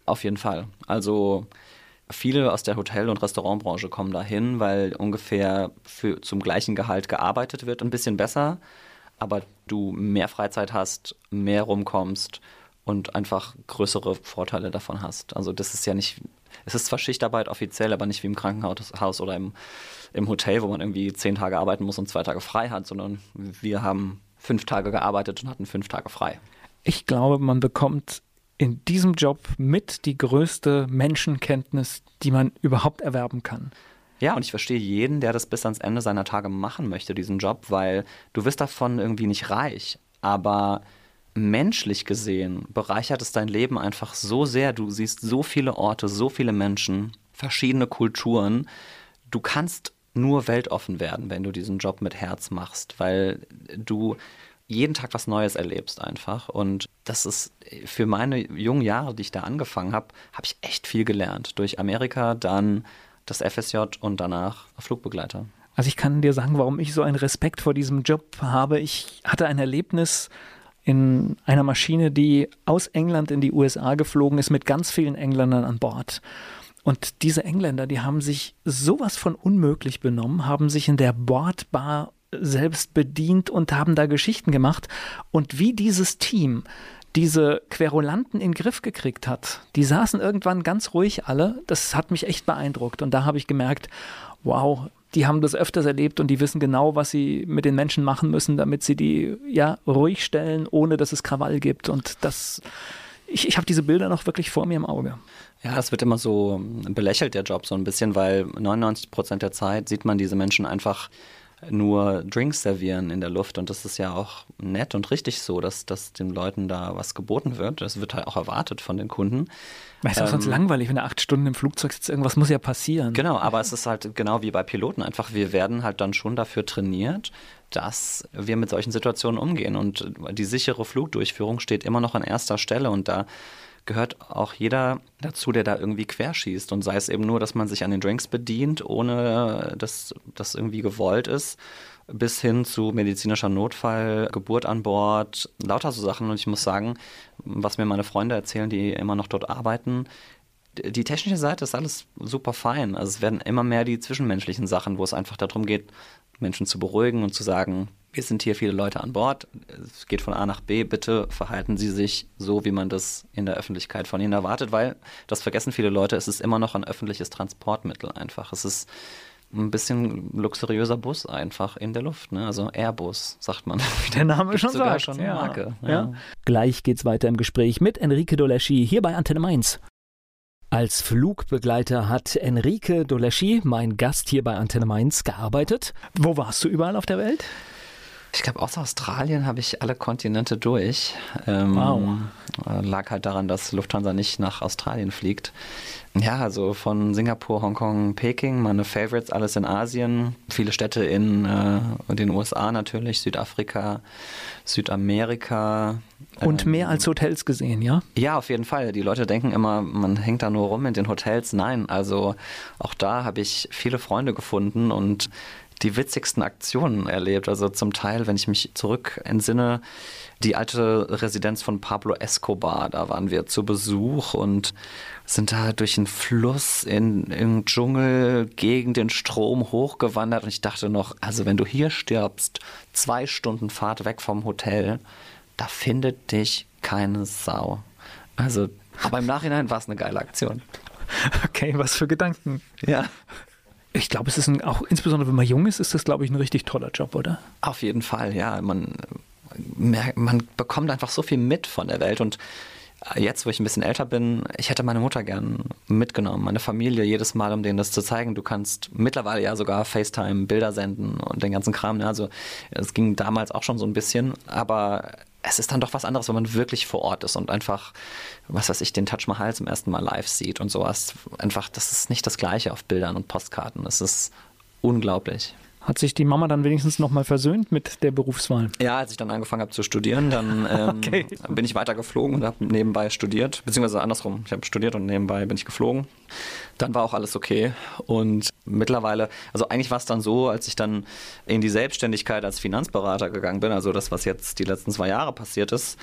Auf jeden Fall. Also viele aus der Hotel- und Restaurantbranche kommen dahin, weil ungefähr für, zum gleichen Gehalt gearbeitet wird, ein bisschen besser, aber du mehr Freizeit hast, mehr rumkommst und einfach größere Vorteile davon hast. Also das ist ja nicht, es ist zwar Schichtarbeit offiziell, aber nicht wie im Krankenhaus oder im, im Hotel, wo man irgendwie zehn Tage arbeiten muss und zwei Tage frei hat, sondern wir haben fünf Tage gearbeitet und hatten fünf Tage frei. Ich glaube, man bekommt in diesem Job mit die größte Menschenkenntnis, die man überhaupt erwerben kann. Ja, und ich verstehe jeden, der das bis ans Ende seiner Tage machen möchte, diesen Job, weil du wirst davon irgendwie nicht reich. Aber menschlich gesehen bereichert es dein Leben einfach so sehr. Du siehst so viele Orte, so viele Menschen, verschiedene Kulturen. Du kannst nur weltoffen werden, wenn du diesen Job mit Herz machst, weil du jeden Tag was Neues erlebst einfach. Und das ist für meine jungen Jahre, die ich da angefangen habe, habe ich echt viel gelernt. Durch Amerika, dann das FSJ und danach Flugbegleiter. Also ich kann dir sagen, warum ich so einen Respekt vor diesem Job habe. Ich hatte ein Erlebnis in einer Maschine, die aus England in die USA geflogen ist mit ganz vielen Engländern an Bord. Und diese Engländer, die haben sich sowas von unmöglich benommen, haben sich in der Bordbar selbst bedient und haben da Geschichten gemacht. Und wie dieses Team diese Querulanten in den Griff gekriegt hat, die saßen irgendwann ganz ruhig alle, das hat mich echt beeindruckt. Und da habe ich gemerkt, wow, die haben das öfters erlebt und die wissen genau, was sie mit den Menschen machen müssen, damit sie die ja ruhig stellen, ohne dass es Krawall gibt. Und das, ich, ich habe diese Bilder noch wirklich vor mir im Auge. Ja, es wird immer so belächelt, der Job so ein bisschen, weil 99 Prozent der Zeit sieht man diese Menschen einfach nur Drinks servieren in der Luft und das ist ja auch nett und richtig so, dass, dass den Leuten da was geboten wird. Das wird halt auch erwartet von den Kunden. Weißt du, ähm, sonst langweilig, wenn du acht Stunden im Flugzeug sitzt, irgendwas muss ja passieren. Genau, aber es ist halt genau wie bei Piloten einfach, wir werden halt dann schon dafür trainiert, dass wir mit solchen Situationen umgehen und die sichere Flugdurchführung steht immer noch an erster Stelle und da gehört auch jeder dazu, der da irgendwie querschießt. Und sei es eben nur, dass man sich an den Drinks bedient, ohne dass das irgendwie gewollt ist, bis hin zu medizinischer Notfall, Geburt an Bord, lauter so Sachen. Und ich muss sagen, was mir meine Freunde erzählen, die immer noch dort arbeiten, die technische Seite ist alles super fein. Also es werden immer mehr die zwischenmenschlichen Sachen, wo es einfach darum geht, Menschen zu beruhigen und zu sagen, wir sind hier viele Leute an Bord, es geht von A nach B, bitte verhalten Sie sich so, wie man das in der Öffentlichkeit von Ihnen erwartet, weil, das vergessen viele Leute, es ist immer noch ein öffentliches Transportmittel einfach. Es ist ein bisschen luxuriöser Bus einfach in der Luft, ne? also Airbus, sagt man. Wie der Name schon sogar sagt. schon eine Marke. Ja. Ja. Gleich geht's weiter im Gespräch mit Enrique Doleschi hier bei Antenne Mainz. Als Flugbegleiter hat Enrique Doleschi, mein Gast hier bei Antenne Mainz, gearbeitet. Wo warst du überall auf der Welt? Ich glaube, aus Australien habe ich alle Kontinente durch. Ähm, wow. Äh, lag halt daran, dass Lufthansa nicht nach Australien fliegt. Ja, also von Singapur, Hongkong, Peking, meine Favorites, alles in Asien. Viele Städte in äh, den USA natürlich, Südafrika, Südamerika. Und mehr ähm, als Hotels gesehen, ja? Ja, auf jeden Fall. Die Leute denken immer, man hängt da nur rum in den Hotels. Nein, also auch da habe ich viele Freunde gefunden und die witzigsten Aktionen erlebt. Also zum Teil, wenn ich mich zurück entsinne, die alte Residenz von Pablo Escobar, da waren wir zu Besuch und sind da durch einen Fluss in, im Dschungel gegen den Strom hochgewandert und ich dachte noch, also wenn du hier stirbst, zwei Stunden Fahrt weg vom Hotel, da findet dich keine Sau. Also, aber im Nachhinein war es eine geile Aktion. Okay, was für Gedanken. Ja. Ich glaube, es ist ein, auch insbesondere wenn man jung ist, ist das, glaube ich, ein richtig toller Job, oder? Auf jeden Fall, ja. Man, man bekommt einfach so viel mit von der Welt und jetzt, wo ich ein bisschen älter bin, ich hätte meine Mutter gern mitgenommen, meine Familie jedes Mal, um denen das zu zeigen. Du kannst mittlerweile ja sogar FaceTime Bilder senden und den ganzen Kram. Also es ging damals auch schon so ein bisschen, aber es ist dann doch was anderes, wenn man wirklich vor Ort ist und einfach, was weiß ich, den Touch Mahal zum ersten Mal live sieht und sowas. Einfach, das ist nicht das Gleiche auf Bildern und Postkarten. Das ist unglaublich. Hat sich die Mama dann wenigstens nochmal versöhnt mit der Berufswahl? Ja, als ich dann angefangen habe zu studieren, dann ähm, okay. bin ich weiter geflogen und habe nebenbei studiert, beziehungsweise andersrum, ich habe studiert und nebenbei bin ich geflogen. Dann war auch alles okay und mittlerweile, also eigentlich war es dann so, als ich dann in die Selbstständigkeit als Finanzberater gegangen bin, also das, was jetzt die letzten zwei Jahre passiert ist,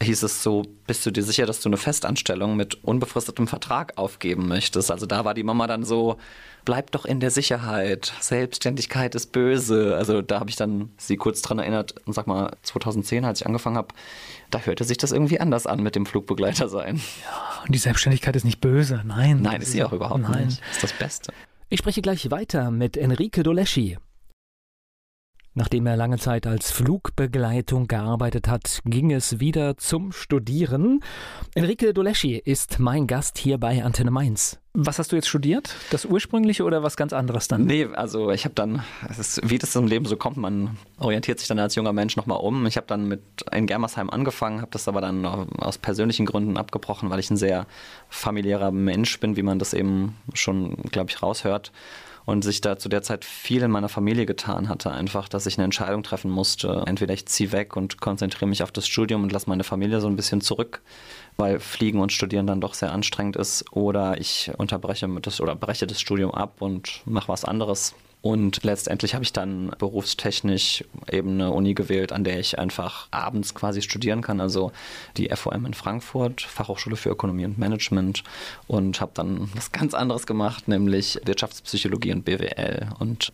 hieß es so, bist du dir sicher, dass du eine Festanstellung mit unbefristetem Vertrag aufgeben möchtest? Also da war die Mama dann so, bleib doch in der Sicherheit. Selbstständigkeit ist böse. Also da habe ich dann sie kurz dran erinnert und sag mal, 2010, als ich angefangen habe, da hörte sich das irgendwie anders an mit dem Flugbegleiter sein. Ja, und die Selbstständigkeit ist nicht böse, nein. Nein, ist sie auch überhaupt nein. nicht. Ist das Beste. Ich spreche gleich weiter mit Enrique Doleschi. Nachdem er lange Zeit als Flugbegleitung gearbeitet hat, ging es wieder zum Studieren. Enrique Doleschi ist mein Gast hier bei Antenne Mainz. Was hast du jetzt studiert? Das ursprüngliche oder was ganz anderes dann? Nee, also ich habe dann, ist, wie das im Leben so kommt, man orientiert sich dann als junger Mensch nochmal um. Ich habe dann mit in Germersheim angefangen, habe das aber dann aus persönlichen Gründen abgebrochen, weil ich ein sehr familiärer Mensch bin, wie man das eben schon, glaube ich, raushört und sich da zu der Zeit viel in meiner Familie getan hatte, einfach, dass ich eine Entscheidung treffen musste. Entweder ich ziehe weg und konzentriere mich auf das Studium und lasse meine Familie so ein bisschen zurück, weil Fliegen und Studieren dann doch sehr anstrengend ist, oder ich unterbreche das oder breche das Studium ab und mache was anderes. Und letztendlich habe ich dann berufstechnisch eben eine Uni gewählt, an der ich einfach abends quasi studieren kann. Also die FOM in Frankfurt, Fachhochschule für Ökonomie und Management. Und habe dann was ganz anderes gemacht, nämlich Wirtschaftspsychologie und BWL. Und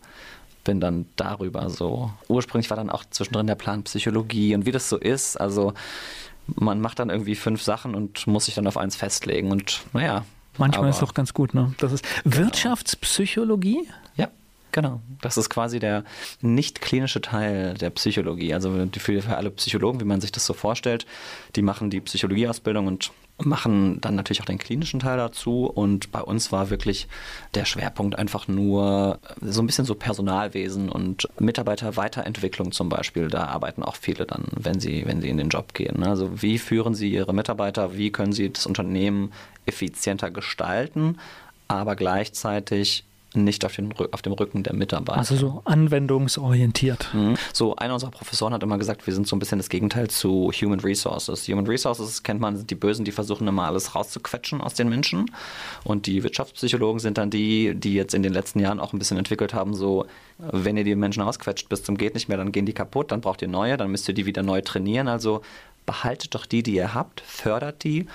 bin dann darüber so. Ursprünglich war dann auch zwischendrin der Plan Psychologie und wie das so ist. Also man macht dann irgendwie fünf Sachen und muss sich dann auf eins festlegen. Und naja. Manchmal ist es doch ganz gut, ne? Das ist genau. Wirtschaftspsychologie? Ja. Genau, das ist quasi der nicht klinische Teil der Psychologie. Also für, für alle Psychologen, wie man sich das so vorstellt, die machen die Psychologieausbildung und machen dann natürlich auch den klinischen Teil dazu. Und bei uns war wirklich der Schwerpunkt einfach nur so ein bisschen so Personalwesen und Mitarbeiterweiterentwicklung zum Beispiel. Da arbeiten auch viele dann, wenn sie, wenn sie in den Job gehen. Also wie führen sie ihre Mitarbeiter, wie können sie das Unternehmen effizienter gestalten, aber gleichzeitig nicht auf, den, auf dem Rücken der Mitarbeiter. Also so anwendungsorientiert. Mhm. So, einer unserer Professoren hat immer gesagt, wir sind so ein bisschen das Gegenteil zu Human Resources. Human Resources kennt man, sind die Bösen, die versuchen immer alles rauszuquetschen aus den Menschen. Und die Wirtschaftspsychologen sind dann die, die jetzt in den letzten Jahren auch ein bisschen entwickelt haben, so, wenn ihr die Menschen ausquetscht bis zum geht nicht mehr, dann gehen die kaputt, dann braucht ihr neue, dann müsst ihr die wieder neu trainieren. Also behaltet doch die, die ihr habt, fördert die.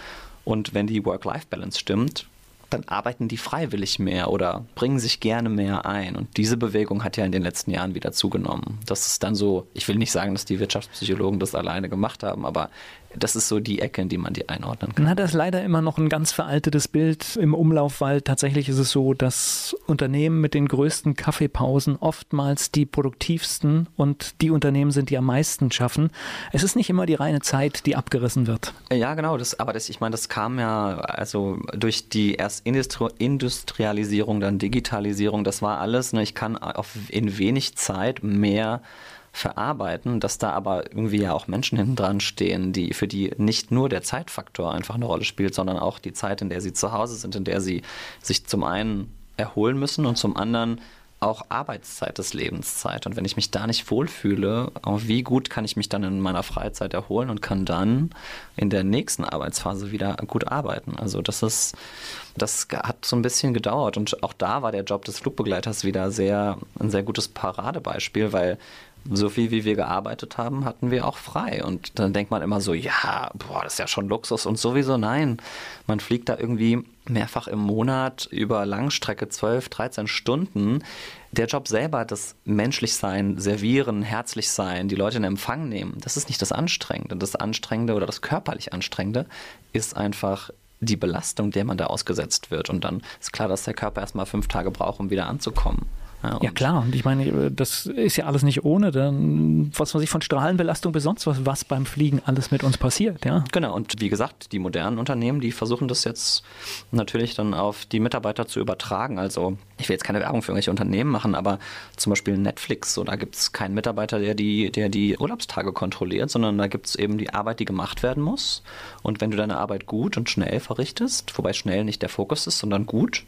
Und wenn die Work-Life-Balance stimmt, dann arbeiten die freiwillig mehr oder bringen sich gerne mehr ein. Und diese Bewegung hat ja in den letzten Jahren wieder zugenommen. Das ist dann so, ich will nicht sagen, dass die Wirtschaftspsychologen das alleine gemacht haben, aber das ist so die Ecke, in die man die einordnen kann. Man hat das leider immer noch ein ganz veraltetes Bild im Umlauf, weil tatsächlich ist es so, dass Unternehmen mit den größten Kaffeepausen oftmals die produktivsten und die Unternehmen sind, die am meisten schaffen. Es ist nicht immer die reine Zeit, die abgerissen wird. Ja, genau. Das, aber das, ich meine, das kam ja also durch die erst Industri Industrialisierung, dann Digitalisierung. Das war alles. Ne? Ich kann auf, in wenig Zeit mehr verarbeiten, dass da aber irgendwie ja auch Menschen hinten dran stehen, die, für die nicht nur der Zeitfaktor einfach eine Rolle spielt, sondern auch die Zeit, in der sie zu Hause sind, in der sie sich zum einen erholen müssen und zum anderen auch Arbeitszeit ist Lebenszeit. Und wenn ich mich da nicht wohlfühle, wie gut kann ich mich dann in meiner Freizeit erholen und kann dann in der nächsten Arbeitsphase wieder gut arbeiten. Also das ist, das hat so ein bisschen gedauert. Und auch da war der Job des Flugbegleiters wieder sehr, ein sehr gutes Paradebeispiel, weil so viel wie wir gearbeitet haben, hatten wir auch frei. Und dann denkt man immer so, ja, boah, das ist ja schon Luxus und sowieso nein. Man fliegt da irgendwie mehrfach im Monat über Langstrecke 12, 13 Stunden. Der Job selber, das menschlich sein, servieren, herzlich sein, die Leute in Empfang nehmen, das ist nicht das Anstrengende. Das Anstrengende oder das körperlich Anstrengende ist einfach die Belastung, der man da ausgesetzt wird. Und dann ist klar, dass der Körper erstmal fünf Tage braucht, um wieder anzukommen. Ja, ja, klar, und ich meine, das ist ja alles nicht ohne, dann, was weiß ich, von Strahlenbelastung bis sonst was, was beim Fliegen alles mit uns passiert, ja. Genau, und wie gesagt, die modernen Unternehmen, die versuchen das jetzt natürlich dann auf die Mitarbeiter zu übertragen. Also, ich will jetzt keine Werbung für irgendwelche Unternehmen machen, aber zum Beispiel Netflix, so da gibt es keinen Mitarbeiter, der die, der die Urlaubstage kontrolliert, sondern da gibt es eben die Arbeit, die gemacht werden muss. Und wenn du deine Arbeit gut und schnell verrichtest, wobei schnell nicht der Fokus ist, sondern gut,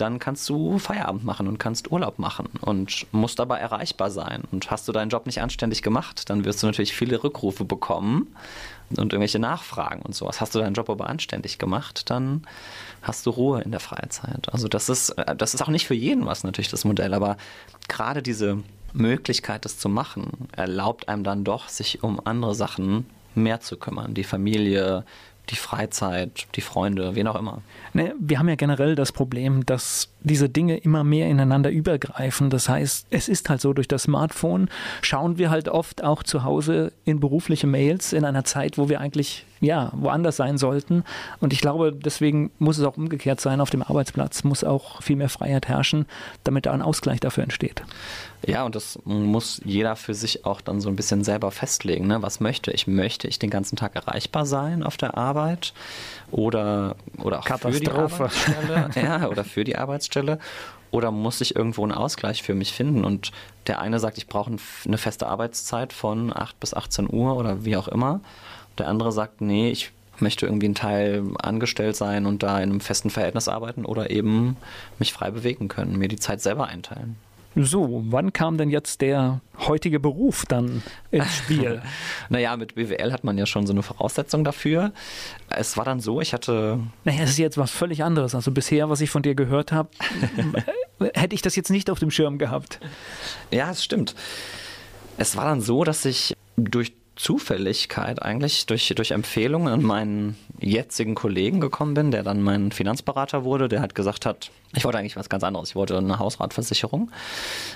dann kannst du Feierabend machen und kannst Urlaub machen und musst aber erreichbar sein. Und hast du deinen Job nicht anständig gemacht, dann wirst du natürlich viele Rückrufe bekommen und irgendwelche Nachfragen und sowas. Hast du deinen Job aber anständig gemacht, dann hast du Ruhe in der Freizeit. Also das ist, äh, das ist auch nicht für jeden was natürlich das Modell, aber gerade diese Möglichkeit, das zu machen, erlaubt einem dann doch, sich um andere Sachen mehr zu kümmern. Die Familie, die Freizeit, die Freunde, wen auch immer. Ne, wir haben ja generell das Problem, dass diese Dinge immer mehr ineinander übergreifen. Das heißt, es ist halt so, durch das Smartphone schauen wir halt oft auch zu Hause in berufliche Mails in einer Zeit, wo wir eigentlich ja, woanders sein sollten. Und ich glaube, deswegen muss es auch umgekehrt sein. Auf dem Arbeitsplatz muss auch viel mehr Freiheit herrschen, damit da ein Ausgleich dafür entsteht. Ja, und das muss jeder für sich auch dann so ein bisschen selber festlegen. Ne? Was möchte ich? Möchte ich den ganzen Tag erreichbar sein auf der Arbeit? Oder, oder auch für die Arbeitsstelle? ja, oder für die Arbeitsstelle? Oder muss ich irgendwo einen Ausgleich für mich finden? Und der eine sagt, ich brauche eine feste Arbeitszeit von 8 bis 18 Uhr oder wie auch immer. Der andere sagt, nee, ich möchte irgendwie ein Teil angestellt sein und da in einem festen Verhältnis arbeiten oder eben mich frei bewegen können, mir die Zeit selber einteilen. So, wann kam denn jetzt der heutige Beruf dann ins Spiel? naja, mit BWL hat man ja schon so eine Voraussetzung dafür. Es war dann so, ich hatte. Naja, es ist jetzt was völlig anderes. Also bisher, was ich von dir gehört habe, hätte ich das jetzt nicht auf dem Schirm gehabt. Ja, es stimmt. Es war dann so, dass ich durch Zufälligkeit eigentlich durch, durch Empfehlungen an meinen jetzigen Kollegen gekommen bin, der dann mein Finanzberater wurde, der halt gesagt hat, ich wollte eigentlich was ganz anderes, ich wollte eine Hausratversicherung.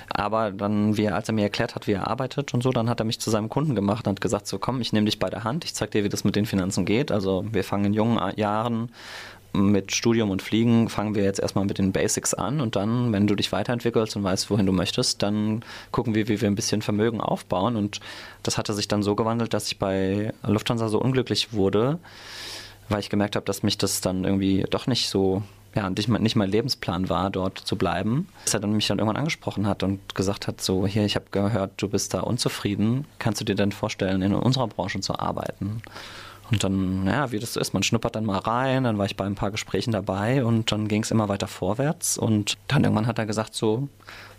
Aber dann, wie er, als er mir erklärt hat, wie er arbeitet und so, dann hat er mich zu seinem Kunden gemacht und hat gesagt, so komm, ich nehme dich bei der Hand, ich zeig dir, wie das mit den Finanzen geht. Also wir fangen in jungen Jahren mit Studium und Fliegen fangen wir jetzt erstmal mit den Basics an und dann, wenn du dich weiterentwickelst und weißt, wohin du möchtest, dann gucken wir, wie wir ein bisschen Vermögen aufbauen. Und das hatte sich dann so gewandelt, dass ich bei Lufthansa so unglücklich wurde, weil ich gemerkt habe, dass mich das dann irgendwie doch nicht so ja, nicht, nicht mein Lebensplan war, dort zu bleiben. Dass er dann mich dann irgendwann angesprochen hat und gesagt hat, so, hier, ich habe gehört, du bist da unzufrieden. Kannst du dir denn vorstellen, in unserer Branche zu arbeiten? Und dann, ja, wie das so ist, man schnuppert dann mal rein, dann war ich bei ein paar Gesprächen dabei und dann ging es immer weiter vorwärts und dann irgendwann hat er gesagt, so,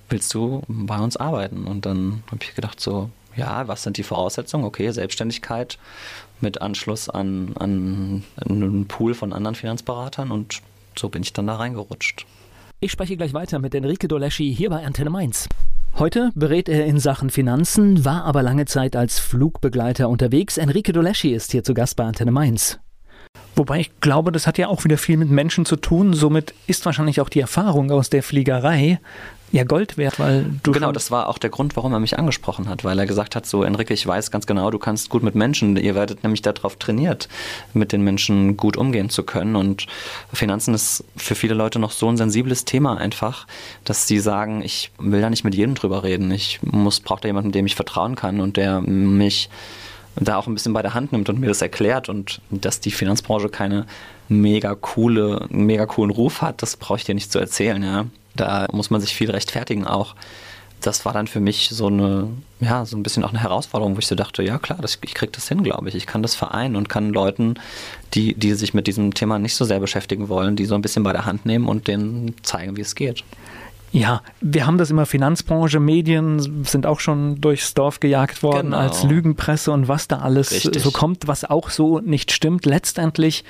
willst du bei uns arbeiten? Und dann habe ich gedacht, so, ja, was sind die Voraussetzungen? Okay, Selbstständigkeit mit Anschluss an, an einen Pool von anderen Finanzberatern und so bin ich dann da reingerutscht. Ich spreche gleich weiter mit Enrique Doleschi hier bei Antenne Mainz. Heute berät er in Sachen Finanzen, war aber lange Zeit als Flugbegleiter unterwegs. Enrique Doleschi ist hier zu Gast bei Antenne Mainz. Wobei ich glaube, das hat ja auch wieder viel mit Menschen zu tun. Somit ist wahrscheinlich auch die Erfahrung aus der Fliegerei ja Gold wert, weil du. Genau, das war auch der Grund, warum er mich angesprochen hat, weil er gesagt hat: So, Enrique, ich weiß ganz genau, du kannst gut mit Menschen. Ihr werdet nämlich darauf trainiert, mit den Menschen gut umgehen zu können. Und Finanzen ist für viele Leute noch so ein sensibles Thema einfach, dass sie sagen: Ich will da nicht mit jedem drüber reden. Ich muss, brauche da jemanden, dem ich vertrauen kann und der mich da auch ein bisschen bei der Hand nimmt und mir das erklärt und dass die Finanzbranche keine mega coole, mega coolen Ruf hat, das brauche ich dir nicht zu erzählen, ja. Da muss man sich viel rechtfertigen auch. Das war dann für mich so eine, ja, so ein bisschen auch eine Herausforderung, wo ich so dachte, ja klar, das, ich kriege das hin, glaube ich. Ich kann das vereinen und kann Leuten, die, die sich mit diesem Thema nicht so sehr beschäftigen wollen, die so ein bisschen bei der Hand nehmen und denen zeigen, wie es geht. Ja, wir haben das immer Finanzbranche, Medien sind auch schon durchs Dorf gejagt worden genau. als Lügenpresse und was da alles Richtig. so kommt, was auch so nicht stimmt. Letztendlich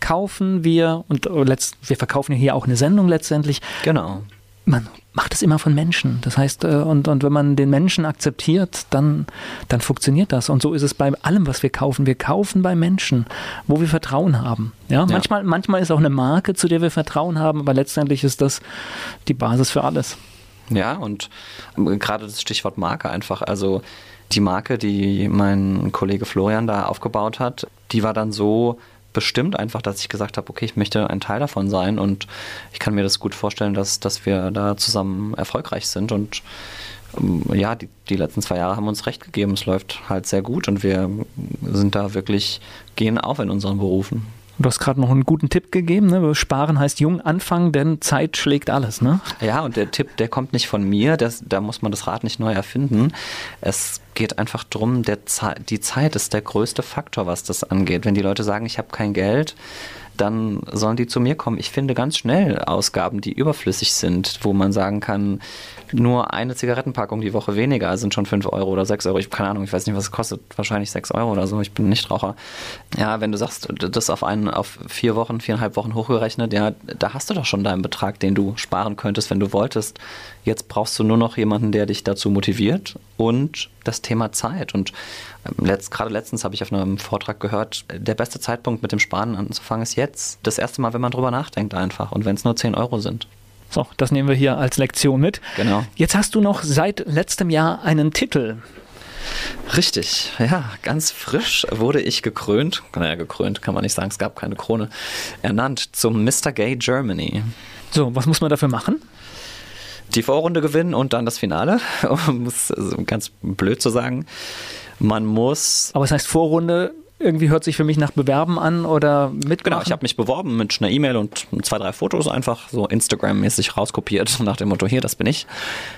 kaufen wir und wir verkaufen ja hier auch eine Sendung letztendlich. Genau. Man macht es immer von Menschen. Das heißt, äh, und, und wenn man den Menschen akzeptiert, dann, dann funktioniert das. Und so ist es bei allem, was wir kaufen. Wir kaufen bei Menschen, wo wir Vertrauen haben. Ja, ja. Manchmal, manchmal ist auch eine Marke, zu der wir Vertrauen haben, aber letztendlich ist das die Basis für alles. Ja, und gerade das Stichwort Marke einfach. Also die Marke, die mein Kollege Florian da aufgebaut hat, die war dann so bestimmt einfach, dass ich gesagt habe, okay, ich möchte ein Teil davon sein und ich kann mir das gut vorstellen, dass, dass wir da zusammen erfolgreich sind und ähm, ja, die, die letzten zwei Jahre haben uns recht gegeben. Es läuft halt sehr gut und wir sind da wirklich, gehen auf in unseren Berufen. Du hast gerade noch einen guten Tipp gegeben. Ne? Sparen heißt jung anfangen, denn Zeit schlägt alles. Ne? Ja, und der Tipp, der kommt nicht von mir. Das, da muss man das Rad nicht neu erfinden. Es geht einfach darum, die Zeit ist der größte Faktor, was das angeht. Wenn die Leute sagen, ich habe kein Geld, dann sollen die zu mir kommen. Ich finde ganz schnell Ausgaben, die überflüssig sind, wo man sagen kann, nur eine Zigarettenpackung die Woche weniger sind schon 5 Euro oder 6 Euro. Ich keine Ahnung, ich weiß nicht, was es kostet. Wahrscheinlich 6 Euro oder so. Ich bin nicht Raucher. Ja, wenn du sagst, das auf einen, auf vier Wochen, viereinhalb Wochen hochgerechnet, ja, da hast du doch schon deinen Betrag, den du sparen könntest, wenn du wolltest. Jetzt brauchst du nur noch jemanden, der dich dazu motiviert und das Thema Zeit. Und ähm, letzt, gerade letztens habe ich auf einem Vortrag gehört, der beste Zeitpunkt mit dem Sparen anzufangen ist jetzt. Das erste Mal, wenn man drüber nachdenkt einfach. Und wenn es nur 10 Euro sind. So, das nehmen wir hier als Lektion mit. Genau. Jetzt hast du noch seit letztem Jahr einen Titel. Richtig, ja, ganz frisch wurde ich gekrönt, naja, gekrönt kann man nicht sagen, es gab keine Krone, ernannt zum Mr. Gay Germany. So, was muss man dafür machen? Die Vorrunde gewinnen und dann das Finale, um es ganz blöd zu sagen. Man muss. Aber es heißt Vorrunde irgendwie hört sich für mich nach Bewerben an oder mitmachen? Genau, ich habe mich beworben mit einer E-Mail und zwei, drei Fotos einfach so Instagram-mäßig rauskopiert nach dem Motto, hier, das bin ich.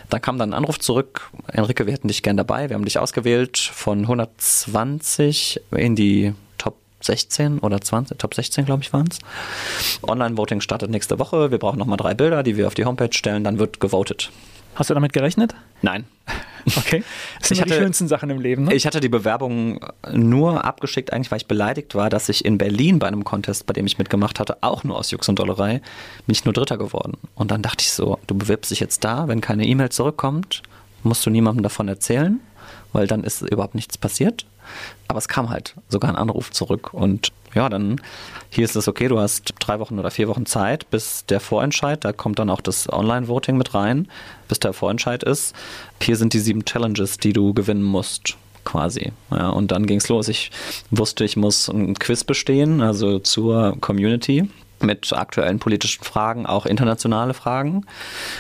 Da kam dann ein Anruf zurück, Enrique, wir hätten dich gern dabei, wir haben dich ausgewählt von 120 in die Top 16 oder 20, Top 16 glaube ich waren es. Online-Voting startet nächste Woche, wir brauchen nochmal drei Bilder, die wir auf die Homepage stellen, dann wird gewotet. Hast du damit gerechnet? Nein. Okay. Das sind Ich die hatte- schönsten Sachen im Leben. Ne? Ich hatte die Bewerbung nur abgeschickt, eigentlich, weil ich beleidigt war, dass ich in Berlin bei einem Contest, bei dem ich mitgemacht hatte, auch nur aus Jux und Dollerei, bin ich nur Dritter geworden. Und dann dachte ich so, du bewirbst dich jetzt da, wenn keine E-Mail zurückkommt, musst du niemandem davon erzählen, weil dann ist überhaupt nichts passiert. Aber es kam halt sogar ein Anruf zurück. Und ja, dann hieß es, okay, du hast drei Wochen oder vier Wochen Zeit, bis der Vorentscheid, da kommt dann auch das Online-Voting mit rein, bis der Vorentscheid ist. Hier sind die sieben Challenges, die du gewinnen musst quasi. Ja, und dann ging's los. Ich wusste, ich muss ein Quiz bestehen, also zur Community mit aktuellen politischen Fragen, auch internationale Fragen.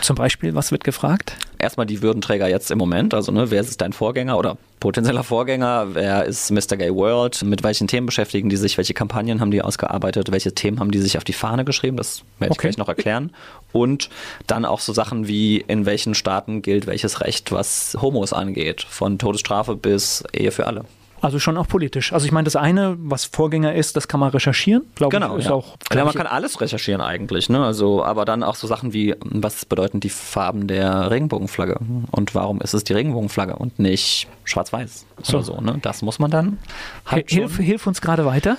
Zum Beispiel, was wird gefragt? Erstmal die Würdenträger jetzt im Moment, also ne, wer ist dein Vorgänger oder potenzieller Vorgänger, wer ist Mr. Gay World, mit welchen Themen beschäftigen die sich, welche Kampagnen haben die ausgearbeitet, welche Themen haben die sich auf die Fahne geschrieben, das werde ich Okay. gleich noch erklären. Und dann auch so Sachen wie, in welchen Staaten gilt welches Recht, was Homos angeht, von Todesstrafe bis Ehe für alle. Also schon auch politisch. Also ich meine, das eine, was Vorgänger ist, das kann man recherchieren, glaube Genau, ich, ist ja. auch Klar, man kann alles recherchieren eigentlich, ne? Also, aber dann auch so Sachen wie, was bedeuten die Farben der Regenbogenflagge und warum ist es die Regenbogenflagge und nicht schwarz-weiß So. oder so, ne? Das muss man dann halt Hilf, hilf uns gerade weiter.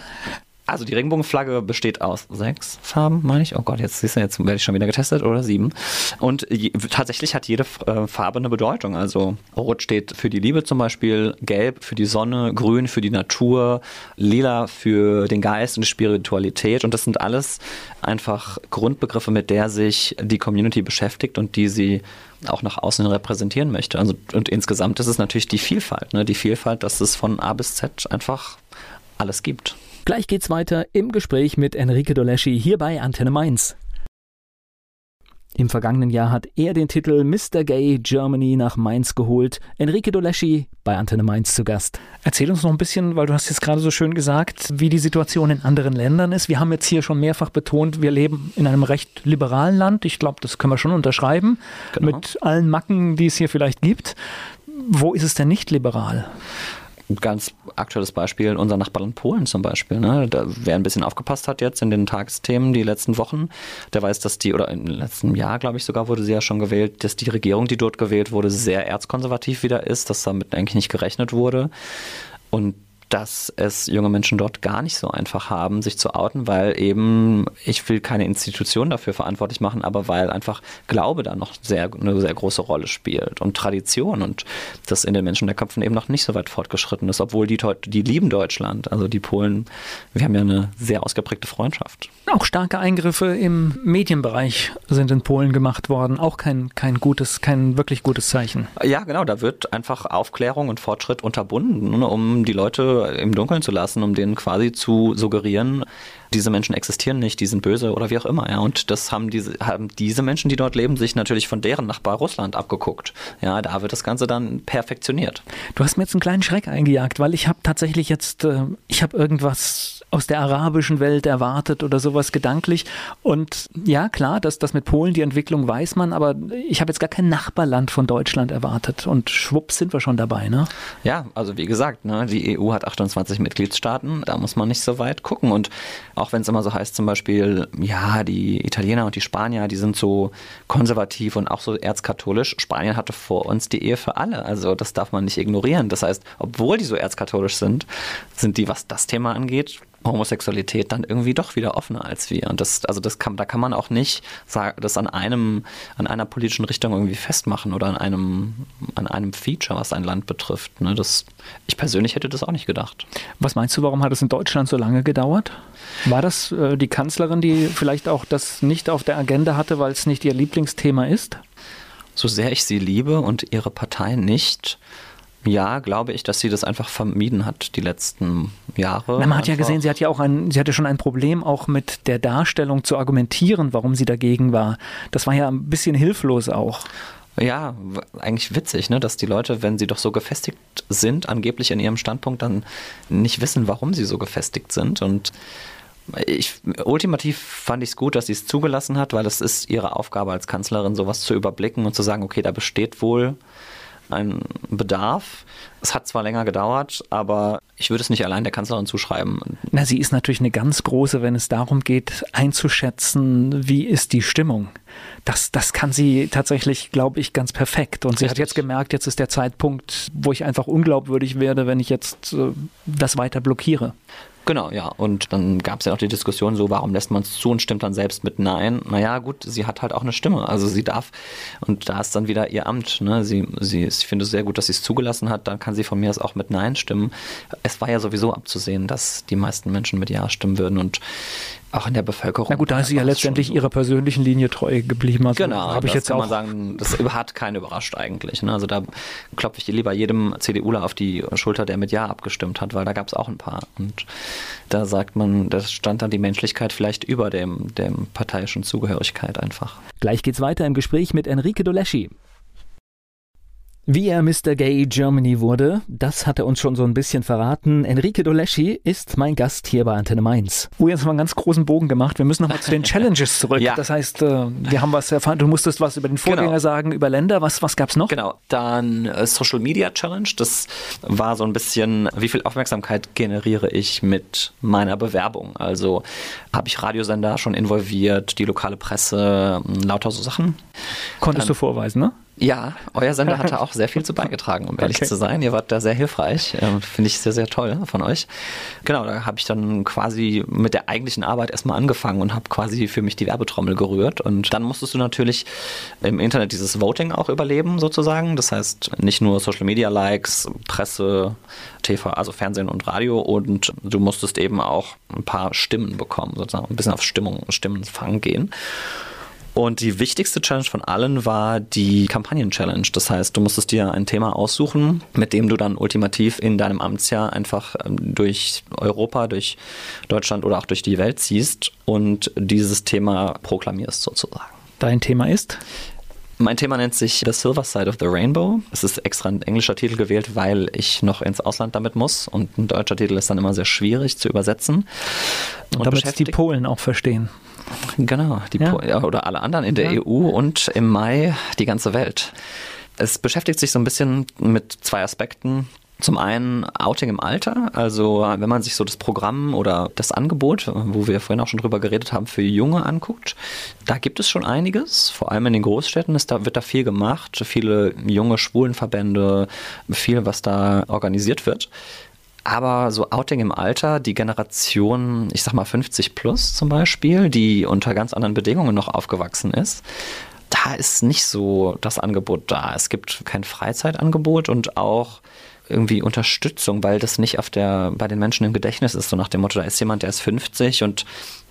Also die Regenbogenflagge besteht aus sechs Farben, meine ich. Oh Gott, jetzt siehst du, jetzt werde ich schon wieder getestet oder sieben. Und je, tatsächlich hat jede äh, Farbe eine Bedeutung. Also Rot steht für die Liebe zum Beispiel, Gelb für die Sonne, Grün für die Natur, Lila für den Geist und die Spiritualität. Und das sind alles einfach Grundbegriffe, mit der sich die Community beschäftigt und die sie auch nach außen repräsentieren möchte. Also, und insgesamt ist es natürlich die Vielfalt, ne? die Vielfalt, dass es von A bis Z einfach alles gibt. Gleich geht's weiter im Gespräch mit Enrique Doleschi hier bei Antenne Mainz. Im vergangenen Jahr hat er den Titel Mr. Gay Germany nach Mainz geholt. Enrique Doleschi bei Antenne Mainz zu Gast. Erzähl uns noch ein bisschen, weil du hast jetzt gerade so schön gesagt, wie die Situation in anderen Ländern ist. Wir haben jetzt hier schon mehrfach betont, wir leben in einem recht liberalen Land. Ich glaube, das können wir schon unterschreiben. Genau. Mit allen Macken, die es hier vielleicht gibt. Wo ist es denn nicht liberal? Ganz aktuelles Beispiel, unser Nachbarland Polen zum Beispiel. Ne? Da, wer ein bisschen aufgepasst hat jetzt in den Tagesthemen die letzten Wochen, der weiß, dass die, oder im letzten Jahr, glaube ich, sogar wurde sie ja schon gewählt, dass die Regierung, die dort gewählt wurde, sehr erzkonservativ wieder ist, dass damit eigentlich nicht gerechnet wurde. Und dass es junge Menschen dort gar nicht so einfach haben, sich zu outen, weil eben, ich will keine Institution dafür verantwortlich machen, aber weil einfach Glaube da noch sehr, eine sehr große Rolle spielt und Tradition und das in den Menschen der Köpfen eben noch nicht so weit fortgeschritten ist, obwohl die, die lieben Deutschland, also die Polen, wir haben ja eine sehr ausgeprägte Freundschaft. Auch starke Eingriffe im Medienbereich sind in Polen gemacht worden. Auch kein, kein gutes, kein wirklich gutes Zeichen. Ja, genau, da wird einfach Aufklärung und Fortschritt unterbunden, ne, um die Leute im Dunkeln zu lassen, um denen quasi zu suggerieren, diese Menschen existieren nicht, die sind böse oder wie auch immer. Ja, und das haben diese, haben diese Menschen, die dort leben, sich natürlich von deren Nachbar Russland abgeguckt. Ja, da wird das Ganze dann perfektioniert. Du hast mir jetzt einen kleinen Schreck eingejagt, weil ich habe tatsächlich jetzt, äh, ich habe irgendwas aus der arabischen Welt erwartet oder sowas gedanklich. Und ja, klar, das, das mit Polen, die Entwicklung weiß man, aber ich habe jetzt gar kein Nachbarland von Deutschland erwartet. Und schwupps sind wir schon dabei, ne? Ja, also wie gesagt, ne, die EU hat 28 Mitgliedstaaten, da muss man nicht so weit gucken. Und auch wenn es immer so heißt, zum Beispiel, ja, die Italiener und die Spanier, die sind so konservativ und auch so erzkatholisch. Spanien hatte vor uns die Ehe für alle, also das darf man nicht ignorieren. Das heißt, obwohl die so erzkatholisch sind, sind die, was das Thema angeht, Homosexualität dann irgendwie doch wieder offener als wir. Und das, also das kann, da kann man auch nicht das an einem, an einer politischen Richtung irgendwie festmachen oder an einem, an einem Feature, was ein Land betrifft. Ne, das, ich persönlich hätte das auch nicht gedacht. Was meinst du, warum hat es in Deutschland so lange gedauert? War das äh, die Kanzlerin, die vielleicht auch das nicht auf der Agenda hatte, weil es nicht ihr Lieblingsthema ist? So sehr ich sie liebe und ihre Partei nicht, ja, glaube ich, dass sie das einfach vermieden hat die letzten Jahre. Na, man hat ja Einfach. gesehen, sie hat ja auch ein, sie hatte schon ein Problem, auch mit der Darstellung zu argumentieren, warum sie dagegen war. Das war ja ein bisschen hilflos auch. Ja, eigentlich witzig, ne, dass die Leute, wenn sie doch so gefestigt sind, angeblich in ihrem Standpunkt dann nicht wissen, warum sie so gefestigt sind. Und ich, ultimativ fand ich es gut, dass sie es zugelassen hat, weil es ist ihre Aufgabe als Kanzlerin, sowas zu überblicken und zu sagen, okay, da besteht wohl ein Bedarf. Es hat zwar länger gedauert, aber ich würde es nicht allein der Kanzlerin zuschreiben. Na, sie ist natürlich eine ganz große, wenn es darum geht, einzuschätzen, wie ist die Stimmung. Das, das kann sie tatsächlich, glaube ich, ganz perfekt. Und sie Richtig. hat jetzt gemerkt, jetzt ist der Zeitpunkt, wo ich einfach unglaubwürdig werde, wenn ich jetzt äh, das weiter blockiere. Genau, ja. Und dann gab es ja auch die Diskussion so, warum lässt man es zu und stimmt dann selbst mit Nein? Naja, gut, sie hat halt auch eine Stimme. Also sie darf, und da ist dann wieder ihr Amt. Ne? Sie, sie, ich finde es sehr gut, dass sie es zugelassen hat. Dann kann sie von mir aus auch mit Nein stimmen. Es war ja sowieso abzusehen, dass die meisten Menschen mit Ja stimmen würden. Und auch in der Bevölkerung. Na gut, da ist sie ja letztendlich ihrer persönlichen Linie treu geblieben. Also genau, habe ich jetzt kann auch man sagen, das hat keinen überrascht eigentlich. Ne? Also da klopfe ich lieber jedem CDUler auf die Schulter, der mit Ja abgestimmt hat, weil da gab es auch ein paar. Und da sagt man, da stand dann die Menschlichkeit vielleicht über dem, dem parteiischen Zugehörigkeit einfach. Gleich geht's weiter im Gespräch mit Enrique Doleschi. Wie er Mr. Gay Germany wurde, das hat er uns schon so ein bisschen verraten. Enrique Doleschi ist mein Gast hier bei Antenne Mainz. Oh, jetzt haben wir einen ganz großen Bogen gemacht. Wir müssen nochmal zu den Challenges zurück. Ja. Das heißt, äh, wir haben was erfahren. Du musstest was über den Vorgänger genau. sagen, über Länder. Was, was gab es noch? Genau, dann äh, Social Media Challenge. Das war so ein bisschen, wie viel Aufmerksamkeit generiere ich mit meiner Bewerbung? Also habe ich Radiosender schon involviert, die lokale Presse, lauter so Sachen. Konntest dann, du vorweisen, ne? Ja, euer Sender hatte auch sehr viel zu beigetragen, um ehrlich okay. zu sein. Ihr wart da sehr hilfreich. Ähm, Finde ich sehr, sehr toll von euch. Genau, da habe ich dann quasi mit der eigentlichen Arbeit erstmal angefangen und habe quasi für mich die Werbetrommel gerührt. Und dann musstest du natürlich im Internet dieses Voting auch überleben, sozusagen. Das heißt, nicht nur Social Media Likes, Presse, TV, also Fernsehen und Radio. Und du musstest eben auch ein paar Stimmen bekommen, sozusagen ein bisschen auf Stimmung, Stimmenfang gehen. Und die wichtigste Challenge von allen war die Kampagnen-Challenge. Das heißt, du musstest dir ein Thema aussuchen, mit dem du dann ultimativ in deinem Amtsjahr einfach ähm, durch Europa, durch Deutschland oder auch durch die Welt ziehst und dieses Thema proklamierst sozusagen. Dein Thema ist? Mein Thema nennt sich The Silver Side of the Rainbow. Es ist extra ein englischer Titel gewählt, weil ich noch ins Ausland damit muss und ein deutscher Titel ist dann immer sehr schwierig zu übersetzen. Und, und damit die Polen auch verstehen. Genau, die ja. oder alle anderen in der ja. EU und im Mai die ganze Welt. Es beschäftigt sich so ein bisschen mit zwei Aspekten. Zum einen Outing im Alter, also wenn man sich so das Programm oder das Angebot, wo wir vorhin auch schon drüber geredet haben, für Junge anguckt, da gibt es schon einiges, vor allem in den Großstädten ist da, wird da viel gemacht, viele junge Schwulenverbände, viel, was da organisiert wird. Aber so Outing im Alter, die Generation, ich sag mal 50 plus zum Beispiel, die unter ganz anderen Bedingungen noch aufgewachsen ist, da ist nicht so das Angebot da. Es gibt kein Freizeitangebot und auch irgendwie Unterstützung, weil das nicht auf der, bei den Menschen im Gedächtnis ist. So nach dem Motto, da ist jemand, der ist 50 und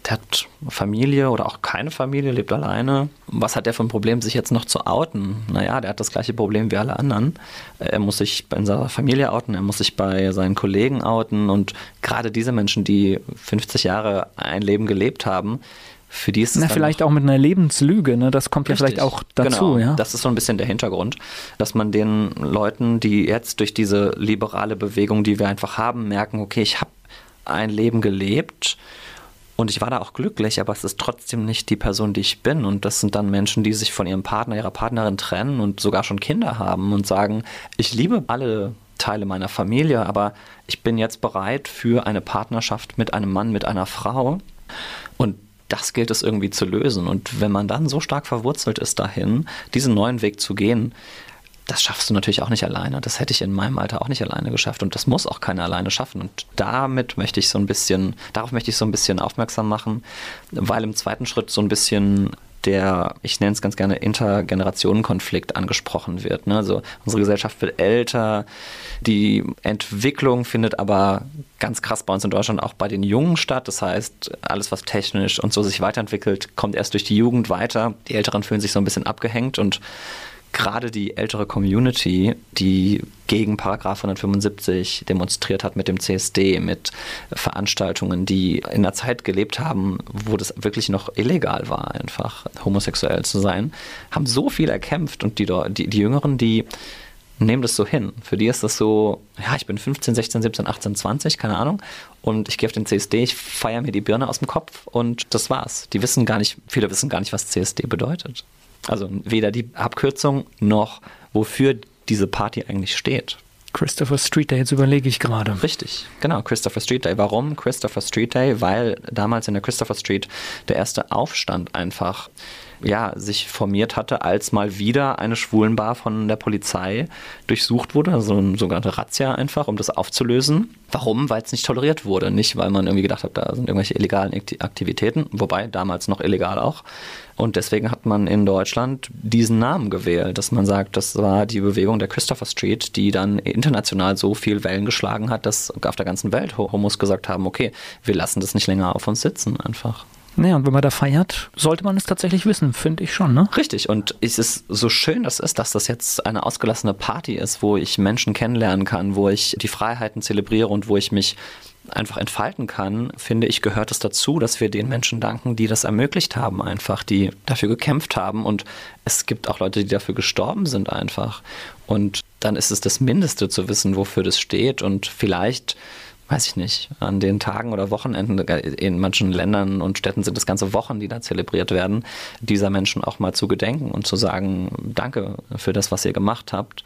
der hat Familie oder auch keine Familie, lebt alleine. Was hat der für ein Problem, sich jetzt noch zu outen? Naja, der hat das gleiche Problem wie alle anderen. Er muss sich in seiner Familie outen, er muss sich bei seinen Kollegen outen und gerade diese Menschen, die 50 Jahre ein Leben gelebt haben, für die ist es. Na, vielleicht auch mit einer Lebenslüge, ne? Das kommt Richtig. ja vielleicht auch dazu, genau. ja. Das ist so ein bisschen der Hintergrund, dass man den Leuten, die jetzt durch diese liberale Bewegung, die wir einfach haben, merken, okay, ich habe ein Leben gelebt und ich war da auch glücklich, aber es ist trotzdem nicht die Person, die ich bin. Und das sind dann Menschen, die sich von ihrem Partner, ihrer Partnerin trennen und sogar schon Kinder haben und sagen, ich liebe alle Teile meiner Familie, aber ich bin jetzt bereit für eine Partnerschaft mit einem Mann, mit einer Frau. Und das gilt es irgendwie zu lösen. Und wenn man dann so stark verwurzelt ist dahin, diesen neuen Weg zu gehen, das schaffst du natürlich auch nicht alleine. Das hätte ich in meinem Alter auch nicht alleine geschafft und das muss auch keiner alleine schaffen. Und damit möchte ich so ein bisschen, darauf möchte ich so ein bisschen aufmerksam machen, weil im zweiten Schritt so ein bisschen der, ich nenne es ganz gerne, Intergenerationenkonflikt angesprochen wird. Ne? Also unsere Gesellschaft wird älter, die Entwicklung findet aber ganz krass bei uns in Deutschland auch bei den Jungen statt. Das heißt, alles, was technisch und so sich weiterentwickelt, kommt erst durch die Jugend weiter. Die Älteren fühlen sich so ein bisschen abgehängt und gerade die ältere Community, die gegen Paragraph 175 demonstriert hat mit dem CSD, mit Veranstaltungen, die in einer Zeit gelebt haben, wo das wirklich noch illegal war, einfach homosexuell zu sein, haben so viel erkämpft und die, die, die Jüngeren, die nehmen das so hin. Für die ist das so, ja, ich bin 15, 16, 17, 18, 20, keine Ahnung. Und ich gehe auf den CSD, ich feiere mir die Birne aus dem Kopf und das war's. Die wissen gar nicht, viele wissen gar nicht, was CSD bedeutet. Also weder die Abkürzung noch wofür diese Party eigentlich steht. Christopher Street Day, jetzt überlege ich gerade. Richtig, genau, Christopher Street Day. Warum Christopher Street Day? Weil damals in der Christopher Street der erste Aufstand einfach ja, sich formiert hatte, als mal wieder eine Schwulenbar von der Polizei durchsucht wurde, also eine sogenannte Razzia einfach, um das aufzulösen. Warum? Weil es nicht toleriert wurde. Nicht, weil man irgendwie gedacht hat, da sind irgendwelche illegalen Aktivitäten, wobei damals noch illegal auch. Und deswegen hat man in Deutschland diesen Namen gewählt, dass man sagt, das war die Bewegung der Christopher Street, die dann international so viel Wellen geschlagen hat, dass auf der ganzen Welt Homos gesagt haben, okay, wir lassen das nicht länger auf uns sitzen einfach. Naja, und wenn man da feiert, sollte man es tatsächlich wissen, finde ich schon, ne? Richtig. Und es ist so schön, das ist, dass das jetzt eine ausgelassene Party ist, wo ich Menschen kennenlernen kann, wo ich die Freiheiten zelebriere und wo ich mich einfach entfalten kann, finde ich, gehört es dazu, dass wir den Menschen danken, die das ermöglicht haben, einfach, die dafür gekämpft haben. Und es gibt auch Leute, die dafür gestorben sind, einfach. Und dann ist es das Mindeste zu wissen, wofür das steht. Und vielleicht weiß ich nicht, an den Tagen oder Wochenenden, in manchen Ländern und Städten sind es ganze Wochen, die da zelebriert werden, dieser Menschen auch mal zu gedenken und zu sagen, danke für das, was ihr gemacht habt.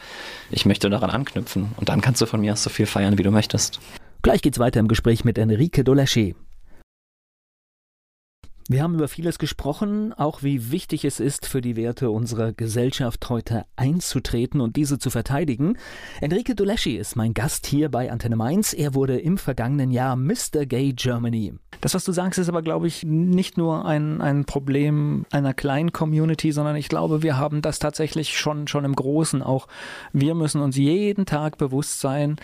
Ich möchte daran anknüpfen. Und dann kannst du von mir aus so viel feiern, wie du möchtest. Gleich geht's weiter im Gespräch mit Enrique Doleschi. Wir haben über vieles gesprochen, auch wie wichtig es ist, für die Werte unserer Gesellschaft heute einzutreten und diese zu verteidigen. Enrique Doleschi ist mein Gast hier bei Antenne Mainz. Er wurde im vergangenen Jahr Mr. Gay Germany. Das, was du sagst, ist aber, glaube ich, nicht nur ein, ein Problem einer kleinen Community, sondern ich glaube, wir haben das tatsächlich schon, schon im Großen auch. Wir müssen uns jeden Tag bewusst sein,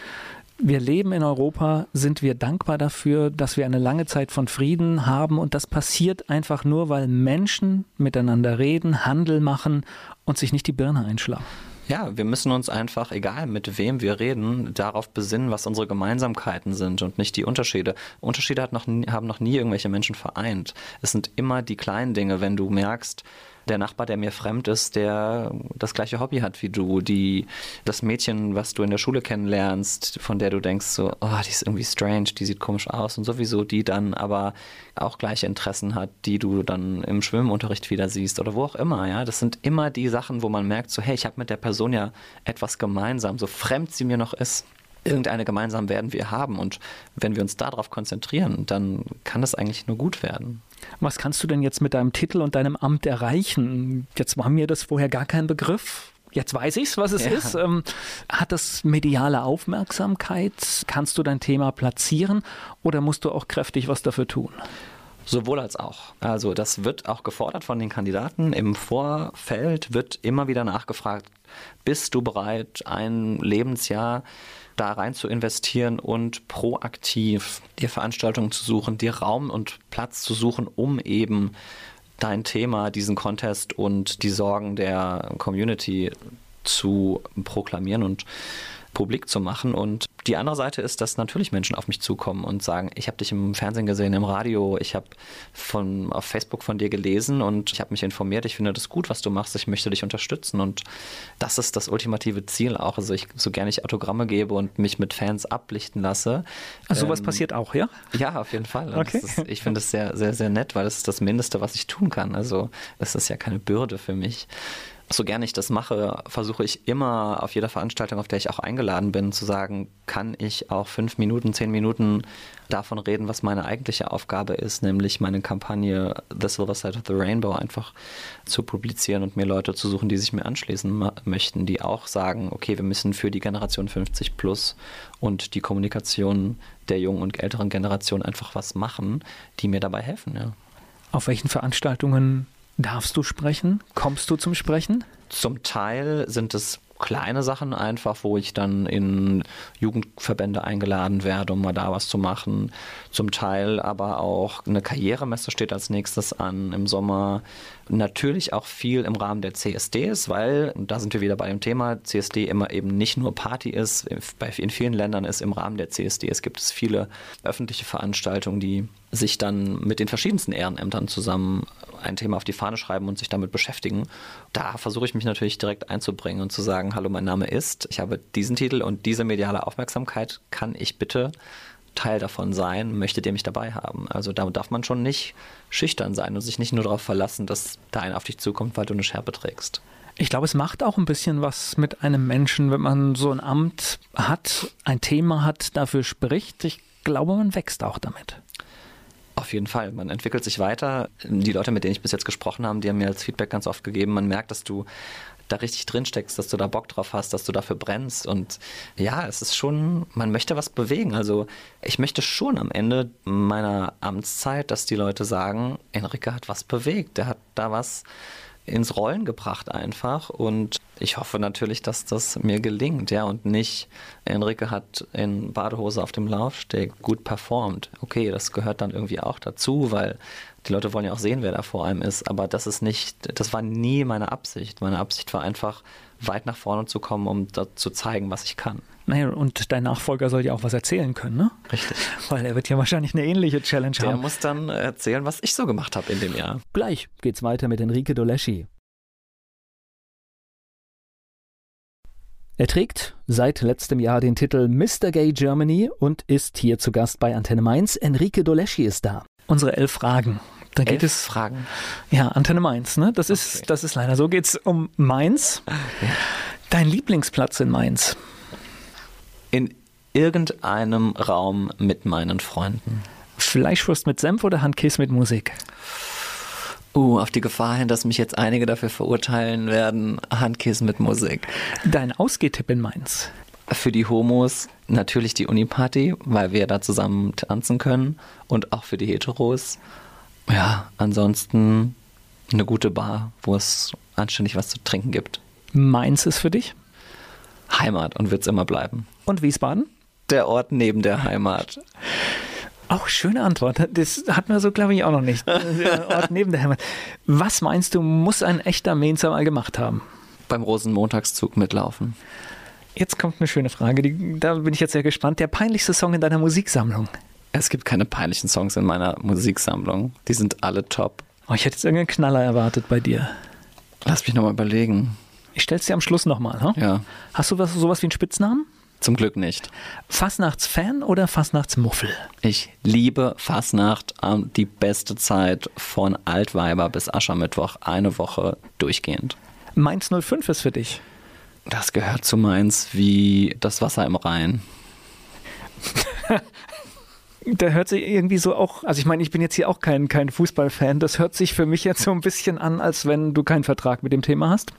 wir leben in Europa, sind wir dankbar dafür, dass wir eine lange Zeit von Frieden haben und das passiert einfach nur, weil Menschen miteinander reden, Handel machen und sich nicht die Birne einschlagen. Ja, wir müssen uns einfach, egal mit wem wir reden, darauf besinnen, was unsere Gemeinsamkeiten sind und nicht die Unterschiede. Unterschiede noch, haben noch nie irgendwelche Menschen vereint. Es sind immer die kleinen Dinge, wenn du merkst, der Nachbar, der mir fremd ist, der das gleiche Hobby hat wie du, die, das Mädchen, was du in der Schule kennenlernst, von der du denkst so, oh, die ist irgendwie strange, die sieht komisch aus und sowieso die dann aber auch gleiche Interessen hat, die du dann im Schwimmunterricht wieder siehst oder wo auch immer, ja. Das sind immer die Sachen, wo man merkt so, hey, ich habe mit der Person ja etwas gemeinsam, so fremd sie mir noch ist irgendeine gemeinsam werden wir haben. Und wenn wir uns darauf konzentrieren, dann kann das eigentlich nur gut werden. Was kannst du denn jetzt mit deinem Titel und deinem Amt erreichen? Jetzt war mir das vorher gar kein Begriff. Jetzt weiß ich es, was es ja. ist. Ähm, hat das mediale Aufmerksamkeit? Kannst du dein Thema platzieren oder musst du auch kräftig was dafür tun? Sowohl als auch. Also das wird auch gefordert von den Kandidaten. Im Vorfeld wird immer wieder nachgefragt, bist du bereit, ein Lebensjahr da rein zu investieren und proaktiv dir Veranstaltungen zu suchen, dir Raum und Platz zu suchen, um eben dein Thema, diesen Contest und die Sorgen der Community zu proklamieren und publik zu machen. Und die andere Seite ist, dass natürlich Menschen auf mich zukommen und sagen, ich habe dich im Fernsehen gesehen, im Radio, ich habe von auf Facebook von dir gelesen und ich habe mich informiert, ich finde das gut, was du machst, ich möchte dich unterstützen. Und das ist das ultimative Ziel auch. Also ich, so gerne ich Autogramme gebe und mich mit Fans ablichten lasse. Also sowas ähm, passiert auch, ja? Ja, auf jeden Fall. Okay. Ist, ich finde es sehr, sehr, sehr nett, weil das ist das Mindeste, was ich tun kann. Also es ist ja keine Bürde für mich so gerne ich das mache, versuche ich immer auf jeder Veranstaltung, auf der ich auch eingeladen bin, zu sagen, kann ich auch fünf Minuten, zehn Minuten davon reden, was meine eigentliche Aufgabe ist, nämlich meine Kampagne The Silver Side of the Rainbow einfach zu publizieren und mir Leute zu suchen, die sich mir anschließen möchten, die auch sagen, okay, wir müssen für die Generation 50 plus und die Kommunikation der jungen und älteren Generation einfach was machen, die mir dabei helfen. Ja. Auf welchen Veranstaltungen Darfst du sprechen? Kommst du zum Sprechen? Zum Teil sind es kleine Sachen einfach, wo ich dann in Jugendverbände eingeladen werde, um mal da was zu machen. Zum Teil aber auch eine Karrieremesse steht als nächstes an im Sommer. Natürlich auch viel im Rahmen der CSDs, weil, und da sind wir wieder bei dem Thema, CSD immer eben nicht nur Party ist. In vielen Ländern ist im Rahmen der CSDs gibt es viele öffentliche Veranstaltungen, die sich dann mit den verschiedensten Ehrenämtern zusammen ein Thema auf die Fahne schreiben und sich damit beschäftigen. Da versuche ich mich natürlich direkt einzubringen und zu sagen, hallo, mein Name ist, ich habe diesen Titel und diese mediale Aufmerksamkeit, kann ich bitte Teil davon sein, möchtet ihr mich dabei haben? Also da darf man schon nicht schüchtern sein und sich nicht nur darauf verlassen, dass da einer auf dich zukommt, weil du eine Schärpe trägst. Ich glaube, es macht auch ein bisschen was mit einem Menschen, wenn man so ein Amt hat, ein Thema hat, dafür spricht. Ich glaube, man wächst auch damit. Auf jeden Fall. Man entwickelt sich weiter. Die Leute, mit denen ich bis jetzt gesprochen habe, die haben mir als Feedback ganz oft gegeben, man merkt, dass du da richtig drin steckst, dass du da Bock drauf hast, dass du dafür brennst. Und ja, es ist schon, man möchte was bewegen. Also ich möchte schon am Ende meiner Amtszeit, dass die Leute sagen, Enrique hat was bewegt, der hat da was ins Rollen gebracht einfach und ich hoffe natürlich, dass das mir gelingt, ja, und nicht Enrique hat in Badehose auf dem Laufsteg gut performt. Okay, das gehört dann irgendwie auch dazu, weil die Leute wollen ja auch sehen, wer da vor einem ist, aber das ist nicht, das war nie meine Absicht. Meine Absicht war einfach, weit nach vorne zu kommen, um da zu zeigen, was ich kann. Naja, und dein Nachfolger soll ja auch was erzählen können, ne? Richtig. Weil er wird ja wahrscheinlich eine ähnliche Challenge Der haben. muss dann erzählen, was ich so gemacht habe in dem Jahr. Gleich geht's weiter mit Enrique Doleschi. Er trägt seit letztem Jahr den Titel Mr. Gay Germany und ist hier zu Gast bei Antenne Mainz. Enrique Doleschi ist da. Unsere elf Fragen. Da geht Elf es Fragen. Ja, Antenne Mainz, ne? Das Okay. ist, das ist leider so. Geht's um Mainz. Dein Lieblingsplatz in Mainz. In irgendeinem Raum mit meinen Freunden. Fleischwurst mit Senf oder Handkäse mit Musik? Uh, auf die Gefahr hin, dass mich jetzt einige dafür verurteilen werden, Handkissen mit Musik. Dein Ausgehtipp in Mainz. Für die Homos natürlich die Uniparty, weil wir da zusammen tanzen können. Und auch für die Heteros. Ja, ansonsten eine gute Bar, wo es anständig was zu trinken gibt. Mainz ist für dich. Heimat und wird's immer bleiben. Und Wiesbaden? Der Ort neben der Heimat. Auch schöne Antwort. Das hatten wir so, glaube ich, auch noch nicht. Der Ort neben der Heimat. Was meinst du, muss ein echter Mainzer mal gemacht haben? Beim Rosenmontagszug mitlaufen. Jetzt kommt eine schöne Frage, die, da bin ich jetzt sehr gespannt. Der peinlichste Song in deiner Musiksammlung? Es gibt keine peinlichen Songs in meiner Musiksammlung. Die sind alle top. Oh, ich hätte jetzt irgendeinen Knaller erwartet bei dir. Lass mich nochmal überlegen. Ich stell's dir am Schluss nochmal. Hm? Ja, Hast du was, sowas wie einen Spitznamen? zum Glück nicht. Fastnachtsfan oder Fastnachtsmuffel? Ich liebe Fastnacht, ähm, die beste Zeit von Altweiber bis Aschermittwoch, eine Woche durchgehend. Mainz 05 ist für dich. Das gehört zu Mainz wie das Wasser im Rhein. Der hört sich irgendwie so auch, also ich meine, ich bin jetzt hier auch kein, kein Fußballfan, das hört sich für mich jetzt so ein bisschen an, als wenn du keinen Vertrag mit dem Thema hast.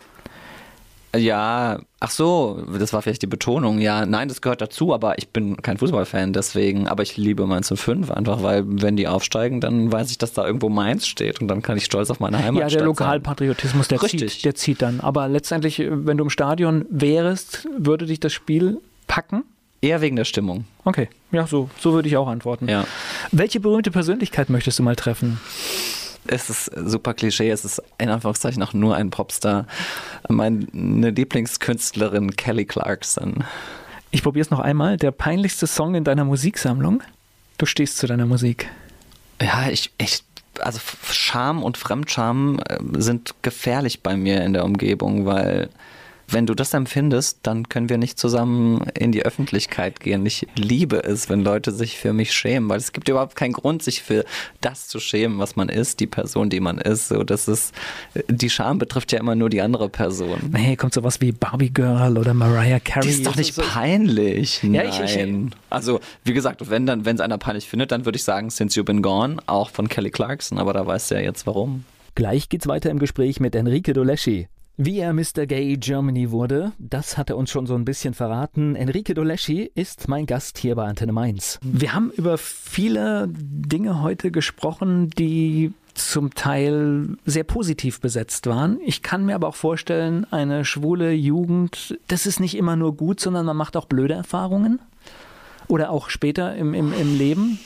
Ja, ach so, das war vielleicht die Betonung. Ja, nein, das gehört dazu, aber ich bin kein Fußballfan deswegen. Aber ich liebe Mainz 05 einfach, weil wenn die aufsteigen, dann weiß ich, dass da irgendwo Mainz steht und dann kann ich stolz auf meine Heimat Ja, der Lokalpatriotismus, der Richtig. zieht, der zieht dann. Aber letztendlich, wenn du im Stadion wärst, würde dich das Spiel packen? Eher wegen der Stimmung. Okay, ja, so, so würde ich auch antworten. Ja. Welche berühmte Persönlichkeit möchtest du mal treffen? Es ist super Klischee, es ist in Anführungszeichen auch nur ein Popstar. Meine Lieblingskünstlerin Kelly Clarkson. Ich probiere es noch einmal. Der peinlichste Song in deiner Musiksammlung? Du stehst zu deiner Musik. Ja, ich, ich also Scham und Fremdscham äh, sind gefährlich bei mir in der Umgebung, weil wenn du das empfindest, dann können wir nicht zusammen in die Öffentlichkeit gehen. Ich liebe es, wenn Leute sich für mich schämen, weil es gibt überhaupt keinen Grund, sich für das zu schämen, was man ist, die Person, die man ist. So, das ist die Scham betrifft ja immer nur die andere Person. Hey, kommt sowas wie Barbie Girl oder Mariah Carey? Die ist doch nicht So- peinlich. Ja, Nein. ich- ich- also, wie gesagt, wenn dann, wenn es einer peinlich findet, dann würde ich sagen, Since You've Been Gone, auch von Kelly Clarkson, aber da weißt du ja jetzt warum. Gleich geht's weiter im Gespräch mit Enrique Doleschi. Wie er Mr. Gay Germany wurde, das hat er uns schon so ein bisschen verraten. Enrique Doleschi ist mein Gast hier bei Antenne Mainz. Wir haben über viele Dinge heute gesprochen, die zum Teil sehr positiv besetzt waren. Ich kann mir aber auch vorstellen, eine schwule Jugend, das ist nicht immer nur gut, sondern man macht auch blöde Erfahrungen. Oder auch später im, im, im Leben.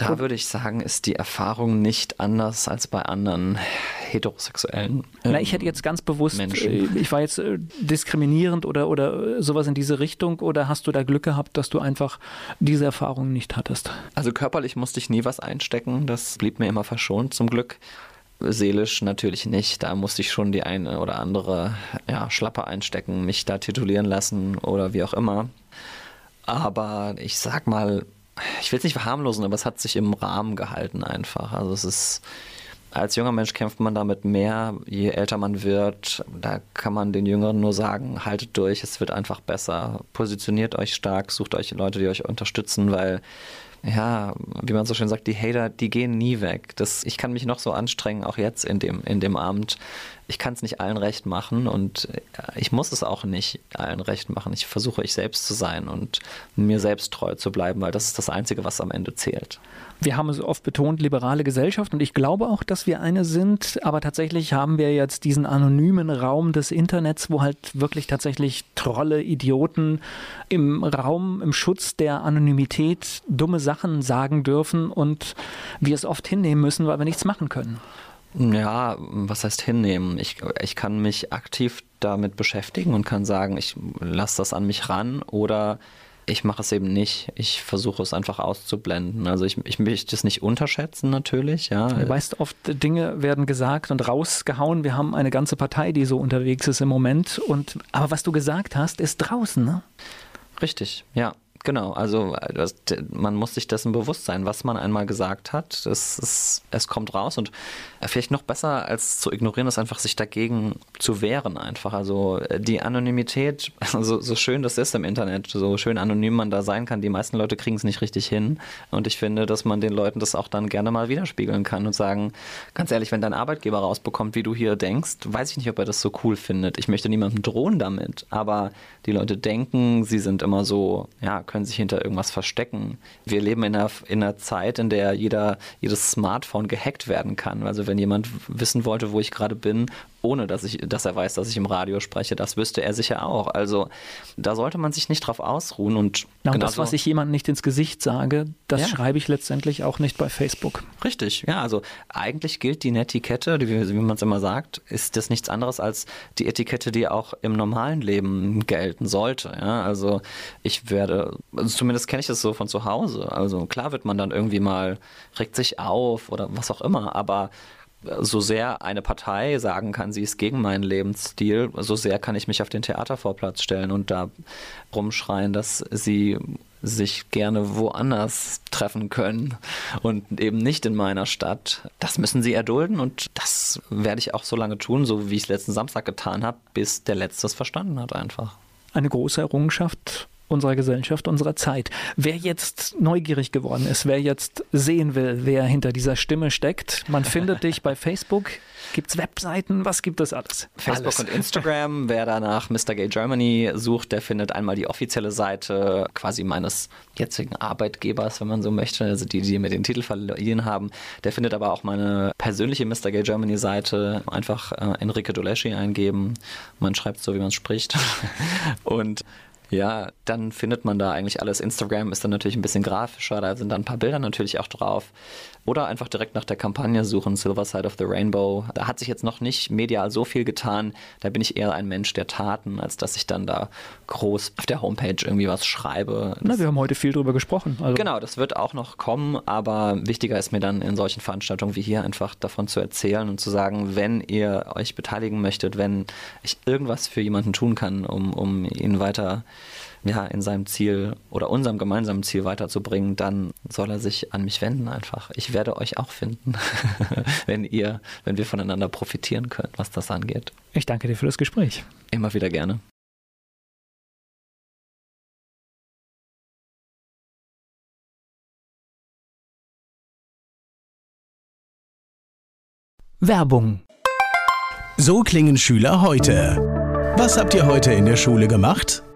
Da würde ich sagen, ist die Erfahrung nicht anders als bei anderen heterosexuellen. Na, ähm, ich hätte jetzt ganz bewusst, Menschen. äh, ich war jetzt äh, diskriminierend oder, oder äh, sowas in diese Richtung oder hast du da Glück gehabt, dass du einfach diese Erfahrung nicht hattest? Also körperlich musste ich nie was einstecken, das blieb mir immer verschont zum Glück. Seelisch natürlich nicht, da musste ich schon die eine oder andere ja, Schlappe einstecken, mich da titulieren lassen oder wie auch immer. Aber ich sag mal, ich will es nicht verharmlosen, aber es hat sich im Rahmen gehalten einfach. Also es ist als junger Mensch kämpft man damit mehr, je älter man wird. Da kann man den Jüngeren nur sagen, haltet durch, es wird einfach besser. Positioniert euch stark, sucht euch Leute, die euch unterstützen, weil ja, wie man so schön sagt, die Hater, die gehen nie weg. Das, ich kann mich noch so anstrengen, auch jetzt in dem, in dem Amt. Ich kann es nicht allen recht machen und ich muss es auch nicht allen recht machen. Ich versuche, ich selbst zu sein und mir selbst treu zu bleiben, weil das ist das Einzige, was am Ende zählt. Wir haben es oft betont, liberale Gesellschaft und ich glaube auch, dass wir eine sind, aber tatsächlich haben wir jetzt diesen anonymen Raum des Internets, wo halt wirklich tatsächlich Trolle, Idioten im Raum, im Schutz der Anonymität dumme Sachen sagen dürfen und wir es oft hinnehmen müssen, weil wir nichts machen können. Ja, was heißt hinnehmen? Ich, ich kann mich aktiv damit beschäftigen und kann sagen, ich lasse das an mich ran oder ich mache es eben nicht. Ich versuche es einfach auszublenden. Also ich, ich möchte es nicht unterschätzen natürlich. Ja. Du weißt, oft Dinge werden gesagt und rausgehauen. Wir haben eine ganze Partei, die so unterwegs ist im Moment. Und aber was du gesagt hast, ist draußen. Ne? Richtig, ja. Genau, also das, man muss sich dessen bewusst sein, was man einmal gesagt hat. Es, es, es kommt raus und vielleicht noch besser als zu ignorieren, ist einfach sich dagegen zu wehren einfach. Also die Anonymität, also so schön das ist im Internet, so schön anonym man da sein kann, die meisten Leute kriegen es nicht richtig hin. Und ich finde, dass man den Leuten das auch dann gerne mal widerspiegeln kann und sagen, ganz ehrlich, wenn dein Arbeitgeber rausbekommt, wie du hier denkst, weiß ich nicht, ob er das so cool findet. Ich möchte niemandem drohen damit, aber die Leute denken, sie sind immer so, ja, können sich hinter irgendwas verstecken. Wir leben in einer, in einer Zeit, in der jeder, jedes Smartphone gehackt werden kann. Also wenn jemand wissen wollte, wo ich gerade bin, ohne dass, ich, dass er weiß, dass ich im Radio spreche. Das wüsste er sicher auch. Also da sollte man sich nicht drauf ausruhen. Und, und das, was ich jemandem nicht ins Gesicht sage, das ja. schreibe ich letztendlich auch nicht bei Facebook. Richtig, ja. Also eigentlich gilt die Netiquette, die, wie man es immer sagt, ist das nichts anderes als die Etikette, die auch im normalen Leben gelten sollte. Ja? Also ich werde, also zumindest kenne ich das so von zu Hause. Also klar wird man dann irgendwie mal, regt sich auf oder was auch immer, aber so sehr eine Partei sagen kann, sie ist gegen meinen Lebensstil, so sehr kann ich mich auf den Theatervorplatz stellen und da rumschreien, dass sie sich gerne woanders treffen können und eben nicht in meiner Stadt. Das müssen sie erdulden und das werde ich auch so lange tun, so wie ich es letzten Samstag getan habe, bis der Letzte es verstanden hat einfach. Eine große Errungenschaft unserer Gesellschaft, unserer Zeit. Wer jetzt neugierig geworden ist, wer jetzt sehen will, wer hinter dieser Stimme steckt, man findet dich bei Facebook. Gibt es Webseiten? Was gibt es alles? Facebook alles. und Instagram. Wer danach Mr. Gay Germany sucht, der findet einmal die offizielle Seite quasi meines jetzigen Arbeitgebers, wenn man so möchte, also die, die mir den Titel verliehen haben. Der findet aber auch meine persönliche Mr. Gay Germany Seite. Einfach äh, Enrique Doleschi eingeben. Man schreibt so, wie man spricht. und ja, dann findet man da eigentlich alles. Instagram ist dann natürlich ein bisschen grafischer, da sind dann ein paar Bilder natürlich auch drauf. Oder einfach direkt nach der Kampagne suchen, Silver Side of the Rainbow. Da hat sich jetzt noch nicht medial so viel getan. Da bin ich eher ein Mensch der Taten, als dass ich dann da groß auf der Homepage irgendwie was schreibe. Na, wir haben heute viel drüber gesprochen. Also. Genau, das wird auch noch kommen, aber wichtiger ist mir dann in solchen Veranstaltungen wie hier einfach davon zu erzählen und zu sagen, wenn ihr euch beteiligen möchtet, wenn ich irgendwas für jemanden tun kann, um, um ihn weiter ja, in seinem Ziel oder unserem gemeinsamen Ziel weiterzubringen, dann soll er sich an mich wenden einfach. Ich werde euch auch finden, wenn ihr, wenn wir voneinander profitieren können, was das angeht. Ich danke dir für das Gespräch. Immer wieder gerne. Werbung. So klingen Schüler heute. Was habt ihr heute in der Schule gemacht?